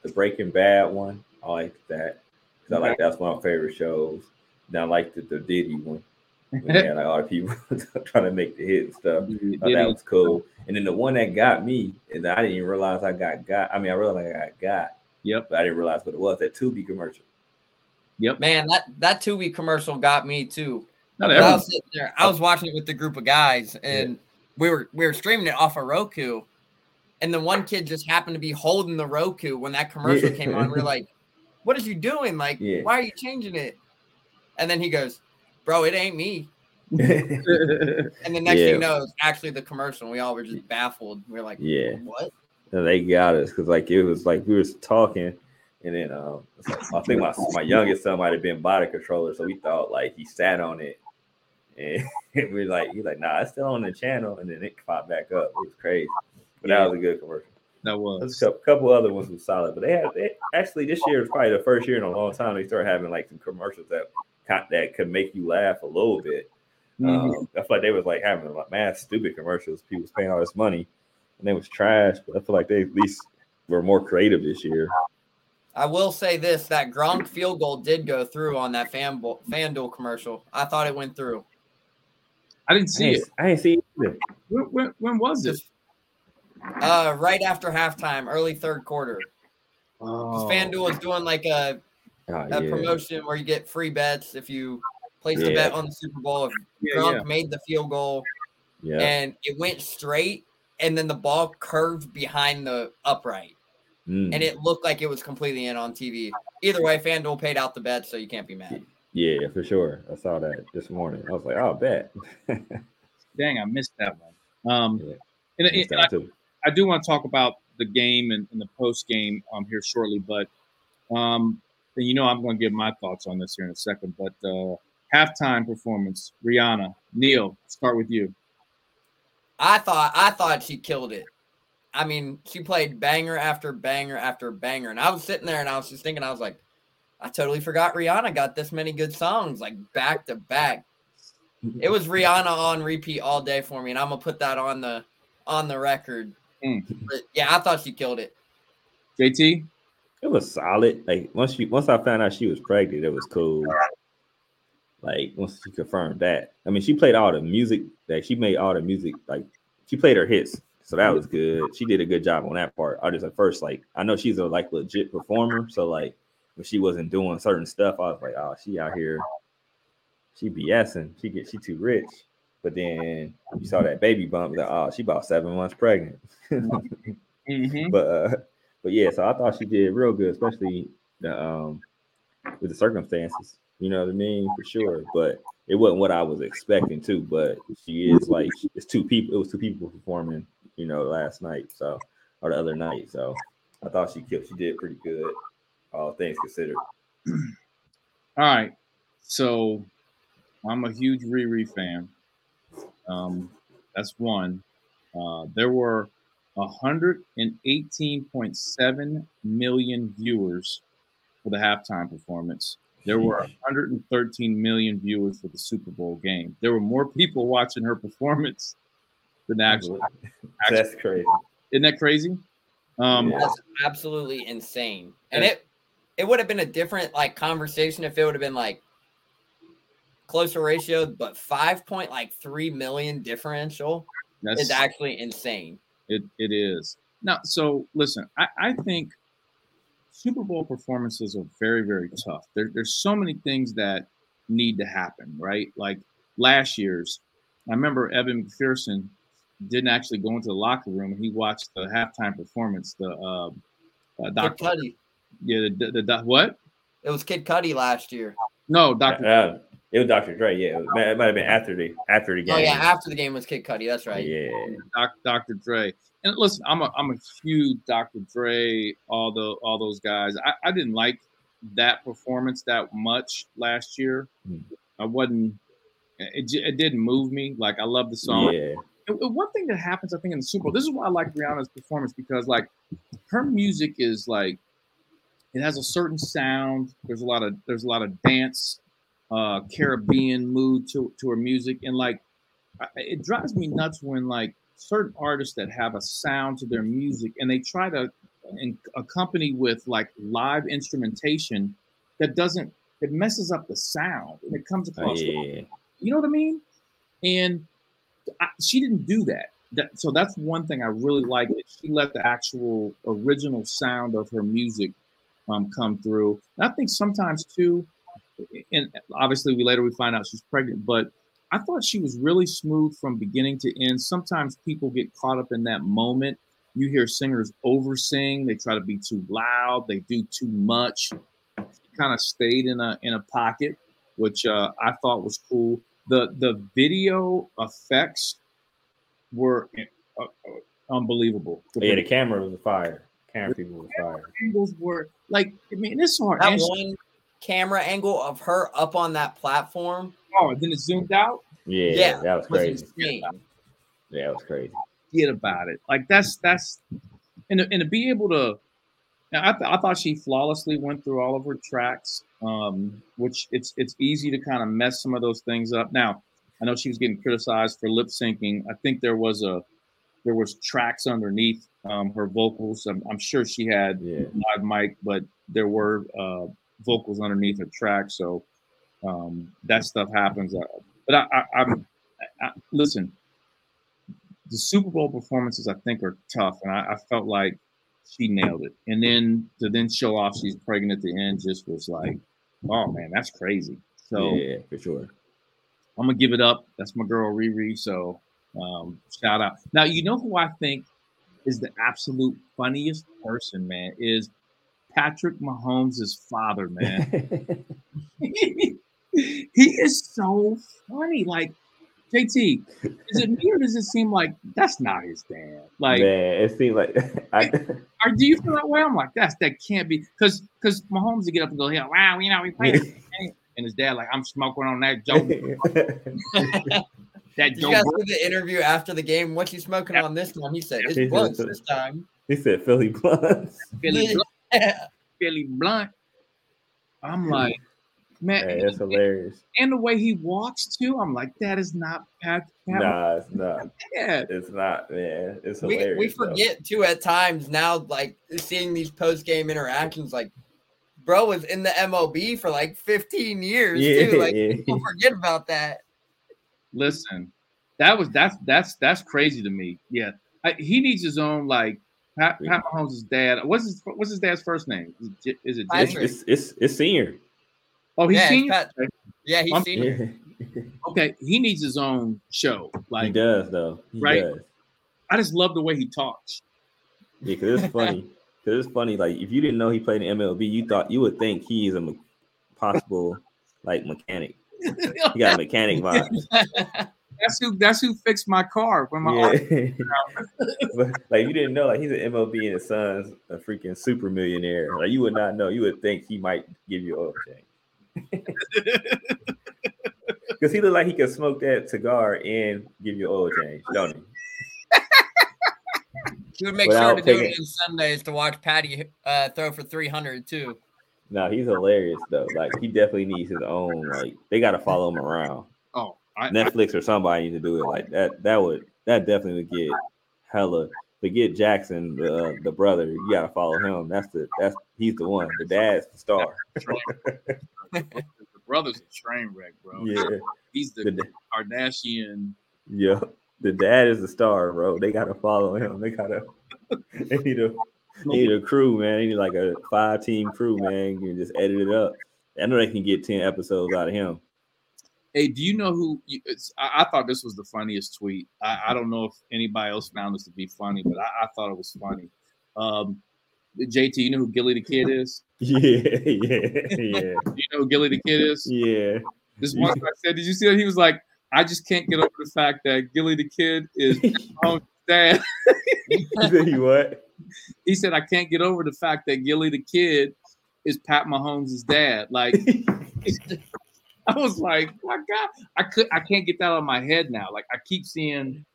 the Breaking Bad one. I like that. 'Cause I like that's one of my favorite shows. Then I like the, the Diddy one. When they had like, all the people trying to make the hit and stuff. Diddy- thought that was cool. And then the one that got me, and I didn't even realize I got got. I mean, I realized I got got, Yep. but I didn't realize what it was. That Tubi commercial. Yep. Man, that that Tubi commercial got me too. Not I was sitting there. I was watching it with the group of guys, and we were we were streaming it off of Roku, and the one kid just happened to be holding the Roku when that commercial Yeah. came on. We are like, "What is you doing? Like, Yeah. why are you changing it?" And then he goes, "Bro, it ain't me." And the next Yeah. thing you know, it's actually the commercial. We all were just baffled. We are like, "Yeah, "What?" And they got us because like it was like we was talking, and then um, I think my my youngest son might have been by the controller, so we thought like he sat on it, and we were like he's like nah, it's still on the channel, and then it popped back up. It was crazy, but that was a good commercial. that There's was. a couple, couple other ones were solid, but they had they, actually this year is probably the first year in a long time they started having like some commercials that that could make you laugh a little bit. Mhm. Um, I feel like they was like having like mad stupid commercials. People was paying all this money, and they was trash. But I feel like they at least were more creative this year. I will say this: that Gronk field goal did go through on that fan FanDuel commercial. I thought it went through. I didn't see ain't, it. I ain't see it either. When, when, when was it? Just uh, right after halftime, early third quarter. 'Cause Oh, FanDuel is doing like a, Oh, a yeah. promotion where you get free bets if you place the Yeah. bet on the Super Bowl. If yeah, Gronk yeah. made the field goal Yeah, and it went straight, and then the ball curved behind the upright, Mm. and it looked like it was completely in on TV. Either way, FanDuel paid out the bet, so you can't be mad. yeah, for sure. I saw that this morning. I was like, oh, bet. Dang, I missed that one. Um, Yeah. and, Missed and I, too. I do want to talk about the game and, and the post game um, here shortly, but um, and you know I'm going to give my thoughts on this here in a second. But uh, halftime performance, Rihanna, Neil, start with you. I thought I thought she killed it. I mean, she played banger after banger after banger, and I was sitting there and I was just thinking, I was like, I totally forgot Rihanna got this many good songs like back to back. It was Rihanna on repeat all day for me, and I'm gonna put that on the on the record. Mm. But yeah, I thought she killed it. JT, It was solid. Like once she once I found out she was pregnant, it was cool. Like once she confirmed that. I mean, she played all the music. Like she made all the music. Like she played her hits, so that was good. She did a good job on that part. I just at first like I know she's a like legit performer, so like when she wasn't doing certain stuff, I was like, oh, she out here, she BSing. She get she too rich. But then you saw that baby bump. Like, oh, she about seven months pregnant. mm-hmm. but uh, but yeah, so I thought she did real good, especially the um with the circumstances. You know what I mean, for sure. But it wasn't what I was expecting too. But she is like it's two people. It was two people performing. You know, last night, so or the other night. So I thought she killed. She did pretty good, all things considered. All right. So I'm a huge Riri fan. Um, that's one. Uh, there were 118.7 million viewers for the halftime performance. There were 113 million viewers for the Super Bowl game. There were more people watching her performance than actually. That's crazy. Isn't that crazy? Um, That's absolutely insane. And it it would have been a different like conversation if it would have been like closer ratio, but five point like three million differential That's, is actually insane. It it is. Now, so listen, I, I think Super Bowl performances are very, very tough. There, there's so many things that need to happen, right? Like last year's, I remember Evan McPherson didn't actually go into the locker room and he watched the halftime performance. The uh, uh, Dr. Cuddy. Yeah, the, the, the, what? It was Kid Cudi last year. No, Dr. Uh, it was Dr. Dre. Yeah, it, might have been after the after the game. Oh yeah, after the game was Kid Cudi. That's right. Yeah, Dr. Dre. And listen, I'm a I'm a huge Dr. Dre. All the all those guys. I, I didn't like that performance that much last year. Hmm. I wasn't. It, it didn't move me. Like I love the song. Yeah. And, and one thing that happens, I think, in the Super Bowl. This is why I like Rihanna's performance because like her music is like it has a certain sound. There's a lot of there's a lot of dance uh, Caribbean mood to, to her music. And like, it drives me nuts when like certain artists that have a sound to their music and they try to accompany with like live instrumentation that doesn't, it messes up the sound and it comes across. Oh, yeah. You know what I mean? And I, she didn't do that. that. So that's one thing I really like that she let the actual original sound of her music um, come through. And I think sometimes too, and obviously we later we find out she's pregnant, but I thought she was really smooth from beginning to end. Sometimes people get caught up in that moment. You hear singers over sing, they try to be too loud, they do too much. She kind of stayed in a in a pocket, which uh, I thought was cool. The the video effects were uh, uh, unbelievable. Yeah, the camera was fire. Camera people was fire. Angles were like, I mean, this hard. That one camera angle of her up on that platform. Oh, and then it zoomed out. Yeah, yeah, that was crazy. Was yeah, it was crazy. Get about it. Like that's that's and to, and to be able to. I, th- I thought she flawlessly went through all of her tracks, um, which it's it's easy to kind of mess some of those things up. Now, I know she was getting criticized for lip syncing. I think there was a there was tracks underneath um, her vocals. I'm, I'm, sure she had yeah. live mic, but there were uh, vocals underneath her track. So um, that stuff happens. Uh, but I, I, I'm I, listen. The Super Bowl performances I think are tough, and I, I, felt like she nailed it. And then to then show off she's pregnant at the end just was like, oh man, that's crazy. So yeah, for sure. I'm gonna give it up. That's my girl Riri. So um, shout out. Now you know who I think is the absolute funniest person, man, is Patrick Mahomes' father, man. he is so funny. Like, JT, is it me or does it seem like that's not his dad? Like, man, it seems like. I, or do you feel that way? I'm like, that's that can't be because because Mahomes to get up and go, yeah, wow, you know, we played, and his dad like, I'm smoking on that joke. that Did you guys see the interview after the game? What you smoking on this one? He said it's blunts this time. He said Philly blunts. Philly blunts. Philly Blunt. I'm hmm. like, man, hey, that's hilarious. And the way he walks too, I'm like, that is not Pat. Pat nah, it's not. Yeah, it's not, man. It's hilarious. We, we forget though. too at times now, like seeing these post game interactions, like. Bro was in the MLB for like 15 years yeah, too. Like yeah. people forget about that. Listen, that was that's that's that's crazy to me. Yeah, I, he needs his own like Pat, Pat Mahomes' dad. What's his What's his dad's first name? Is, is it? It's, it's, it's, it's senior. Oh, he's yeah, senior. Pat, yeah, he's I'm, senior. okay, he needs his own show. Like he does, though. He right. Does. I just love the way he talks. Yeah, because it's funny. Because it's funny. Like if you didn't know he played in MLB, you thought you would think he is a possible like mechanic. He got mechanic vibes. That's who. That's who fixed my car when my yeah. but, like you didn't know, like he's an MLB and his son's a freaking super millionaire. Like you would not know. You would think he might give you oil change. Because he looked like he could smoke that cigar and give you oil change, don't he? He would make Without sure to do it on Sundays to watch Patty uh, throw for 300 too. No, he's hilarious though. Like he definitely needs his own. Like they got to follow him around. Oh, I, Netflix I, or somebody need to do it like that. That would that definitely would get hella. forget Jackson, the uh, the brother. You gotta follow him. That's the that's he's the one. The dad's the star. the brother's a train wreck, bro. Yeah, he's the, the Kardashian. Yeah, the dad is the star, bro. They gotta follow him. They gotta. They need a they need a crew, man. They need like a five team crew, man. You can just edit it up. I know they can get ten episodes out of him. Hey, do you know who? I, I, thought this was the funniest tweet. I, I, don't know if anybody else found this to be funny, but I, I thought it was funny. Um, JT, you know who Gilly the Kid is? Yeah, yeah, yeah. you know who Gilly the Kid is? Yeah. This one I said, "Did you see that?" He was like, "I just can't get over the fact that Gilly the Kid is dad." he said, "What?" He said, "I can't get over the fact that Gilly the Kid is Pat Mahomes' dad." Like. I was like, my God, I could I can't get that out of my head now. Like I keep seeing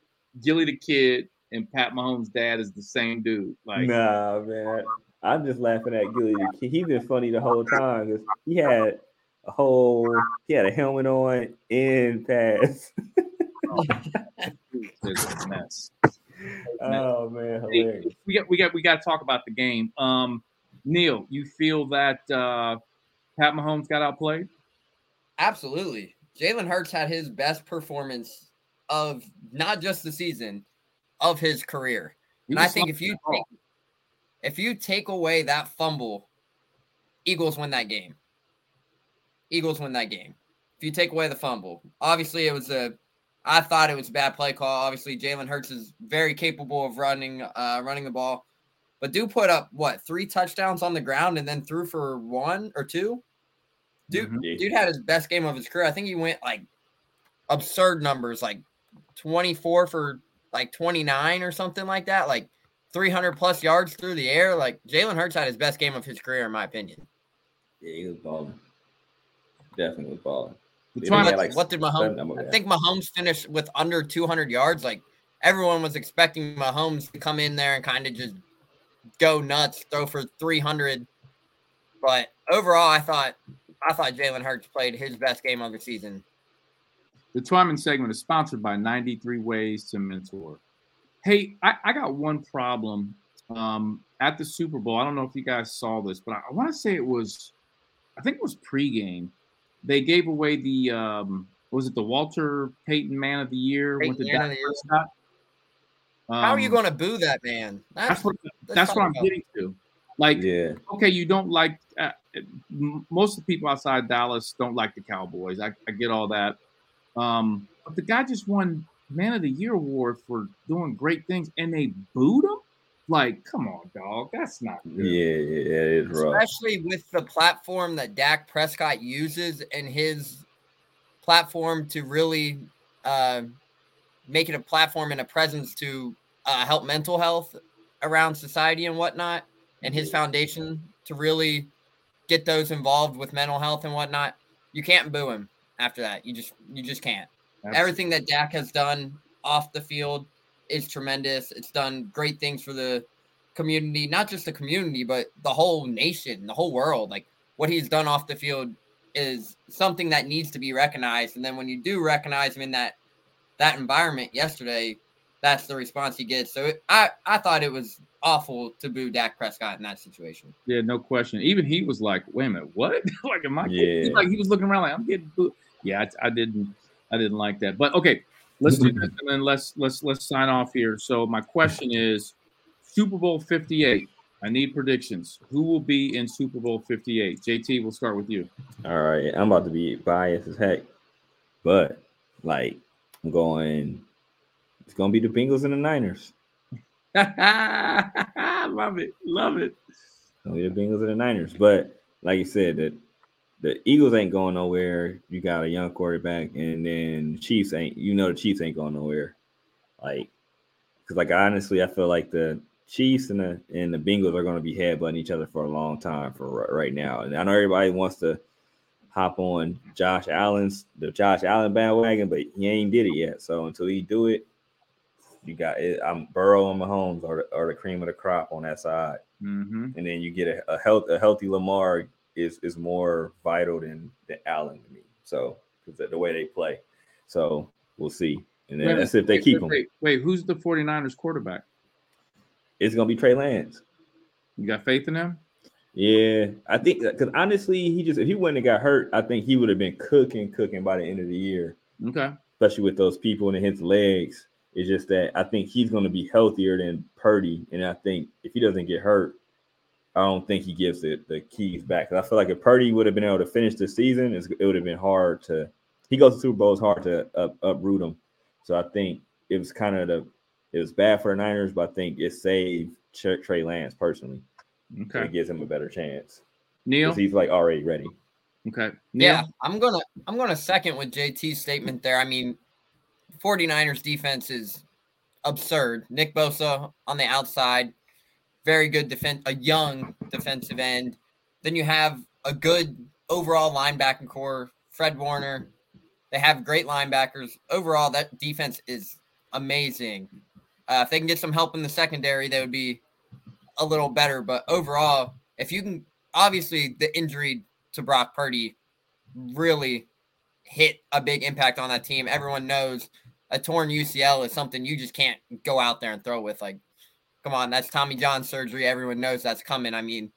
Gilly the Kid and Pat Mahomes' dad is the same dude. Like nah, man. I'm just laughing at Gilly the Kid. He's been funny the whole time because he had a whole he had a helmet on and pads. oh, a mess. Oh man, hilarious. We got we got we got to talk about the game. Um, Neil, you feel that uh, Pat Mahomes got outplayed? Absolutely. Jalen Hurts had his best performance of not just the season, of his career. And I think if you take, if you take away that fumble, Eagles win that game. Eagles win that game. If you take away the fumble, obviously it was a. I thought it was a bad play call. Obviously, Jalen Hurts is very capable of running, uh, running the ball, but do put up what three touchdowns on the ground and then threw for one or two. Dude, mm-hmm. dude had his best game of his career. I think he went like absurd numbers, like 24 for like 29 or something like that, like 300 plus yards through the air. Like Jalen Hurts had his best game of his career, in my opinion. Yeah, he was balling. Definitely was balling. Like, like what did Mahomes? I think Mahomes finished with under 200 yards. Like everyone was expecting Mahomes to come in there and kind of just go nuts, throw for 300. But overall, I thought I thought Jalen Hurts played his best game of the season. The Twyman segment is sponsored by 93 Ways to Mentor. Hey, I, I got one problem um, at the Super Bowl. I don't know if you guys saw this, but I, I want to say it was, I think it was pregame. They gave away the, um, was it the Walter Payton Man of the Year? Payton with the Man um, How are you um, going to boo that man? That's, that's what, that's, that's what I'm getting to. Like, yeah. okay, you don't like uh, most of the people outside Dallas don't like the Cowboys. I, I get all that. Um, but the guy just won Man of the Year award for doing great things, and they booed him. Like, come on, dog. That's not good. Yeah, yeah, it is rough. Especially with the platform that Dak Prescott uses and his platform to really uh, make it a platform and a presence to uh, help mental health around society and whatnot and his foundation to really get those involved with mental health and whatnot, you can't boo him after that. You just you just can't. Absolutely. Everything that Dak has done off the field is tremendous. It's done great things for the community, not just the community, but the whole nation, the whole world. Like what he's done off the field is something that needs to be recognized. And then when you do recognize him in that that environment yesterday, that's the response he gets. So it, I I thought it was awful to boo Dak Prescott in that situation. Yeah, no question. Even he was like, "Wait a minute, what?" like, am I? Yeah. Like he was looking around like, "I'm getting booed." Yeah, I, I, didn't, I didn't like that. But okay, let's do this and then let's let's let's sign off here. So my question is, Super Bowl Fifty Eight. I need predictions. Who will be in Super Bowl 58? JT, we'll start with you. All right. I'm about to be biased as heck, but like I'm going, it's going to be the Bengals and the Niners. love it, love it. So the Bengals and the Niners, but like you said, that the Eagles ain't going nowhere. You got a young quarterback, and then the Chiefs ain't. You know the Chiefs ain't going nowhere. Like, because like honestly, I feel like the Chiefs and the and the Bengals are going to be headbutting each other for a long time for right now. And I know everybody wants to hop on Josh Allen's the Josh Allen bandwagon, but he ain't did it yet. So until he do it, you got it. I'm Burrow and Mahomes are the, are the cream of the crop on that side, mm-hmm. and then you get a, a health a healthy Lamar is is more vital than than Allen to me. So because the way they play, so we'll see. And then wait, that's if they wait, keep wait, him. Wait, who's the 49ers quarterback? it's gonna be Trey Lance. You got faith in him? Yeah, I think because honestly, he just if he wouldn't have got hurt, I think he would have been cooking, cooking by the end of the year. Okay. Especially with those people in his legs. It's just that I think he's going to be healthier than Purdy, and I think if he doesn't get hurt, I don't think he gives the, the keys back. I feel like if Purdy would have been able to finish the season, it would have been hard to. He goes to Super Bowl, it's hard to up, uproot him. So I think it was kind of the it was bad for the Niners, but I think it saved Trey Lance personally. Okay, it gives him a better chance. Neil, he's like already ready. Okay. Neil? Yeah, I'm gonna I'm gonna second with JT's statement there. I mean, 49ers defense is absurd. Nick Bosa on the outside, very good defense, a young defensive end. Then you have a good overall linebacking corps, Fred Warner. They have great linebackers. Overall, that defense is amazing. Uh, if they can get some help in the secondary, they would be a little better. But overall, if you can, obviously, the injury to Brock Purdy really hit a big impact on that team. Everyone knows a torn UCL is something you just can't go out there and throw with. Like, come on, that's Tommy John surgery. Everyone knows that's coming. I mean,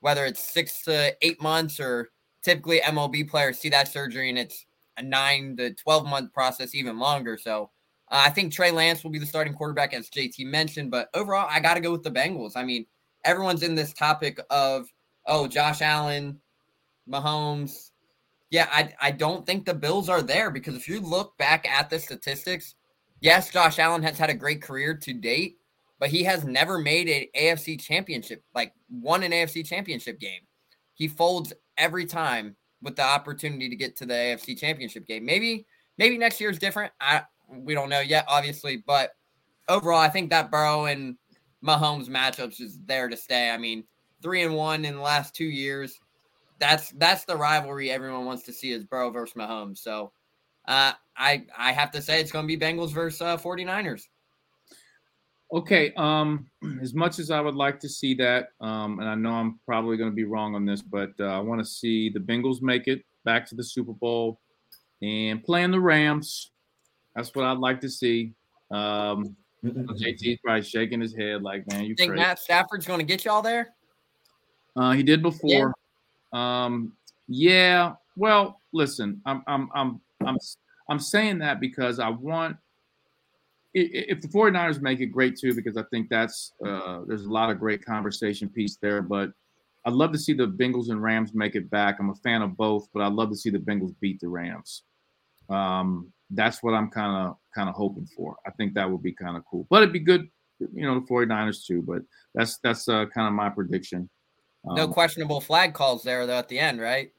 whether it's six to eight months or typically MLB players see that surgery and it's a nine to 12 month process, even longer. So uh, I think Trey Lance will be the starting quarterback, as JT mentioned. But overall, I got to go with the Bengals. I mean, everyone's in this topic of, oh, Josh Allen, Mahomes. Yeah, I, I don't think the Bills are there because if you look back at the statistics, yes, Josh Allen has had a great career to date, but he has never made an AFC championship, like won an AFC championship game. He folds every time with the opportunity to get to the AFC championship game. Maybe, maybe next year is different. I we don't know yet, obviously, but overall, I think that Burrow and Mahomes matchups is there to stay. I mean, three and one in the last two years. That's that's the rivalry everyone wants to see is Burrow versus Mahomes. So uh, I I have to say it's going to be Bengals versus uh, 49ers. Okay. Um, as much as I would like to see that, um, and I know I'm probably going to be wrong on this, but uh, I want to see the Bengals make it back to the Super Bowl and playing the Rams. That's what I'd like to see. Um, JT's probably shaking his head like, man, you think crazy. Matt Stafford's going to get y'all there? Uh, he did before. Um, yeah. Well, listen, I'm, I'm, I'm, I'm, I'm saying that because I want if the 49ers make it great too because i think that's uh, there's a lot of great conversation piece there but i'd love to see the bengals and rams make it back. I'm a fan of both but i'd love to see the bengals beat the rams. Um, that's what i'm kind of kind of hoping for. I think that would be kind of cool but it'd be good you know the 49ers too but that's that's uh, kind of my prediction um, no questionable flag calls there though at the end right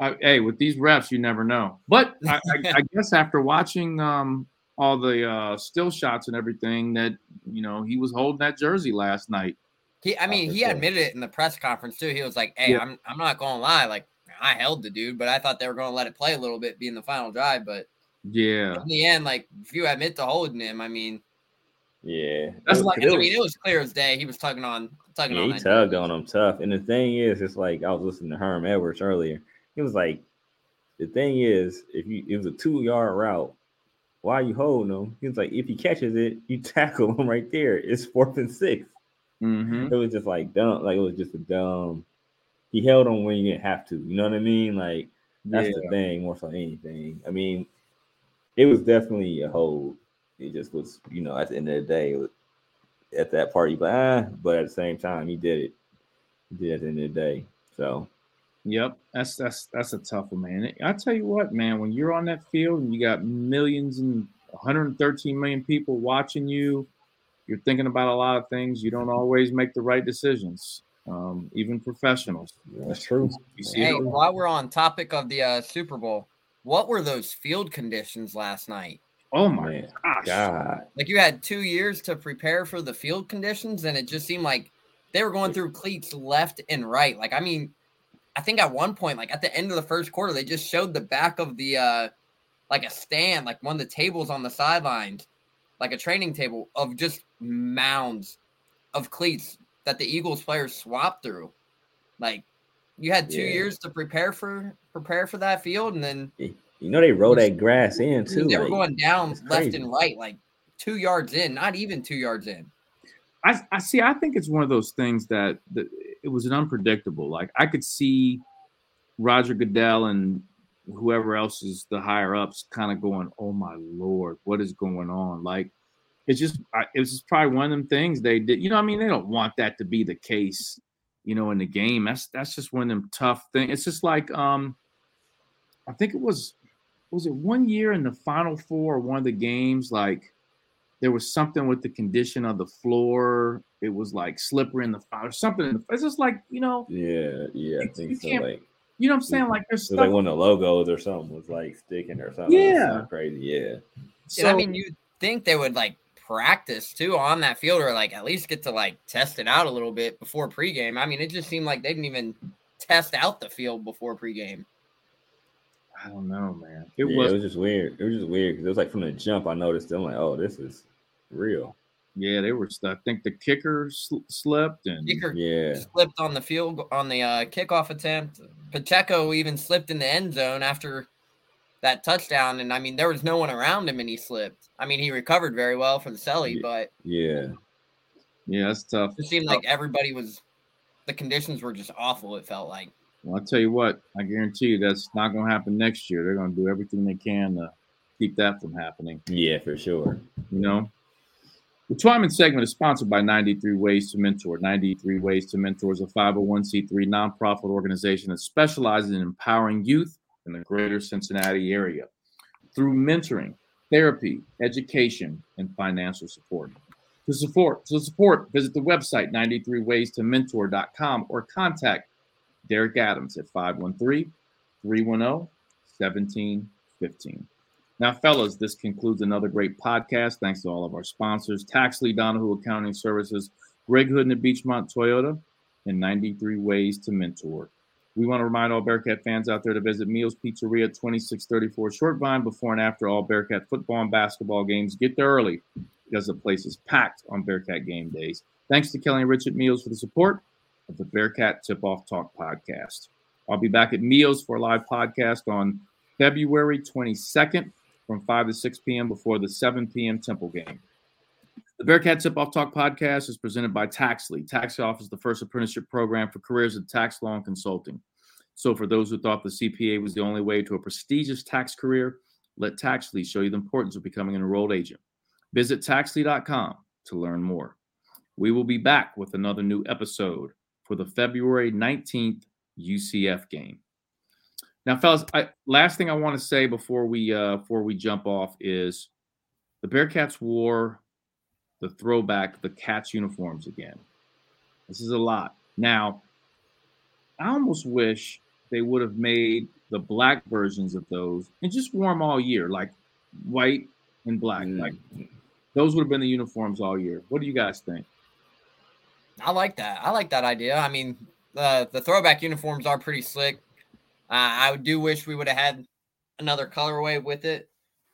I, hey with these refs you never know but I, I, I guess after watching um, all the uh, still shots and everything that you know he was holding that jersey last night. He, I mean, he admitted it in the press conference too. He was like, "Hey, yeah. I'm, I'm not going to lie. Like, I held the dude, but I thought they were going to let it play a little bit, being the final drive. But yeah, in the end, like, if you admit to holding him, I mean, yeah, that's like, I mean, it was clear as day. He was tugging on, tugging yeah, on. He tugged on him tough. And the thing is, it's like I was listening to Herm Edwards earlier. He was like, the thing is, if you it was a two yard route why are you holding him? He was like, if he catches it, you tackle him right there. It's fourth and 6 mm-hmm. It was just like dumb. Like it was just a dumb. He held him when you didn't have to. You know what I mean? Like that's yeah. the thing more so anything. I mean, it was definitely a hold. It just was, you know, at the end of the day, was, at that party, but ah, but at the same time, he did it. He did it at the end of the day. So Yep, that's that's that's a tough one, man. I tell you what, man, when you're on that field and you got millions and 113 million people watching you, you're thinking about a lot of things. You don't always make the right decisions, um, even professionals. That's true. hey, while we're on topic of the uh, Super Bowl, what were those field conditions last night? Oh my gosh. God! Like you had two years to prepare for the field conditions, and it just seemed like they were going through cleats left and right. Like I mean I think at one point, like at the end of the first quarter, they just showed the back of the uh like a stand, like one of the tables on the sidelines, like a training table of just mounds of cleats that the Eagles players swapped through. Like you had two yeah. years to prepare for prepare for that field, and then you know they roll that grass in too. They were like, going down left and right, like two yards in, not even two yards in. I, I see. I think it's one of those things that, that it was an unpredictable. Like I could see Roger Goodell and whoever else is the higher ups kind of going, "Oh my lord, what is going on?" Like it's just it's just probably one of them things they did. You know, I mean, they don't want that to be the case. You know, in the game, that's that's just one of them tough things. It's just like um, I think it was was it one year in the Final Four, or one of the games, like there was something with the condition of the floor. It was like slippery in the fire, something. It's just like you know. Yeah, yeah, I think so. Like you know what I'm saying? Mm-hmm. Like there's stuff. like one of the logos or something was like sticking or something. Yeah, crazy. Yeah. So I mean, you think they would like practice too on that field, or like at least get to like test it out a little bit before pregame. I mean, it just seemed like they didn't even test out the field before pregame. I don't know, man. It yeah, was it was just weird. It was just weird because it was like from the jump. I noticed. I'm like, oh, this is real. Yeah, they were. I think the kicker sl- slipped and kicker yeah slipped on the field on the uh, kickoff attempt. Pacheco even slipped in the end zone after that touchdown, and I mean there was no one around him, and he slipped. I mean he recovered very well for the celly, but yeah, yeah, that's tough. It seemed like everybody was. The conditions were just awful. It felt like. Well, I'll tell you what. I guarantee you that's not going to happen next year. They're going to do everything they can to keep that from happening. Yeah, for sure. You know. The Twyman segment is sponsored by 93 Ways to Mentor. 93 Ways to Mentor is a 501c3 nonprofit organization that specializes in empowering youth in the greater Cincinnati area through mentoring, therapy, education, and financial support. To support, to support, visit the website 93waystomentor.com or contact Derek Adams at 513 310 1715. Now, fellas, this concludes another great podcast. Thanks to all of our sponsors Taxly Donahue Accounting Services, Greg Hood and Beechmont Toyota, and 93 Ways to Mentor. We want to remind all Bearcat fans out there to visit Meals Pizzeria 2634 Short Vine before and after all Bearcat football and basketball games. Get there early because the place is packed on Bearcat game days. Thanks to Kelly and Richard Meals for the support of the Bearcat Tip Off Talk podcast. I'll be back at Meals for a live podcast on February 22nd from 5 to 6 p.m. before the 7 p.m. Temple game. The Bearcat Tip Off Talk podcast is presented by Taxly. Taxly offers the first apprenticeship program for careers in tax law and consulting. So, for those who thought the CPA was the only way to a prestigious tax career, let Taxly show you the importance of becoming an enrolled agent. Visit taxly.com to learn more. We will be back with another new episode for the February 19th UCF game. Now, fellas, I, last thing I want to say before we uh, before we jump off is the Bearcats wore the throwback, the Cats uniforms again. This is a lot. Now, I almost wish they would have made the black versions of those and just wore them all year, like white and black. Mm. Like those would have been the uniforms all year. What do you guys think? I like that. I like that idea. I mean, the the throwback uniforms are pretty slick. Uh, I do wish we would have had another colorway with it,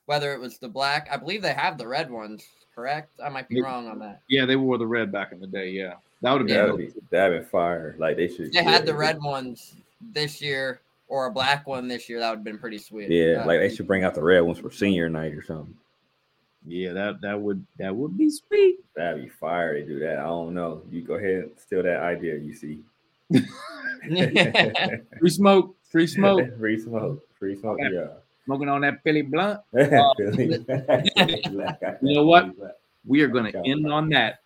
whether it was the black. I believe they have the red ones, correct? I might be wrong on that. Yeah, they wore the red back in the day. Yeah, that would have yeah, been that been fire. Like they should. They had the red ones this year or a black one this year. That would have been pretty sweet. Yeah, uh, like they should bring out the red ones for senior night or something. Yeah, that that would that would be sweet. That'd be fire. to do that. I don't know. You go ahead and steal that idea. You see. Free smoke. Free smoke. Free smoke. Free smoke. Yeah. Smoking on that Philly blunt. Uh, you know what? We are going to end on that.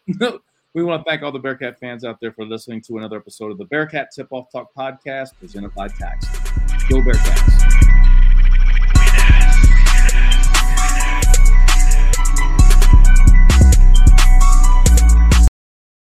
we want to thank all the Bearcat fans out there for listening to another episode of the Bearcat Tip Off Talk podcast presented by Tax. Go Bearcats.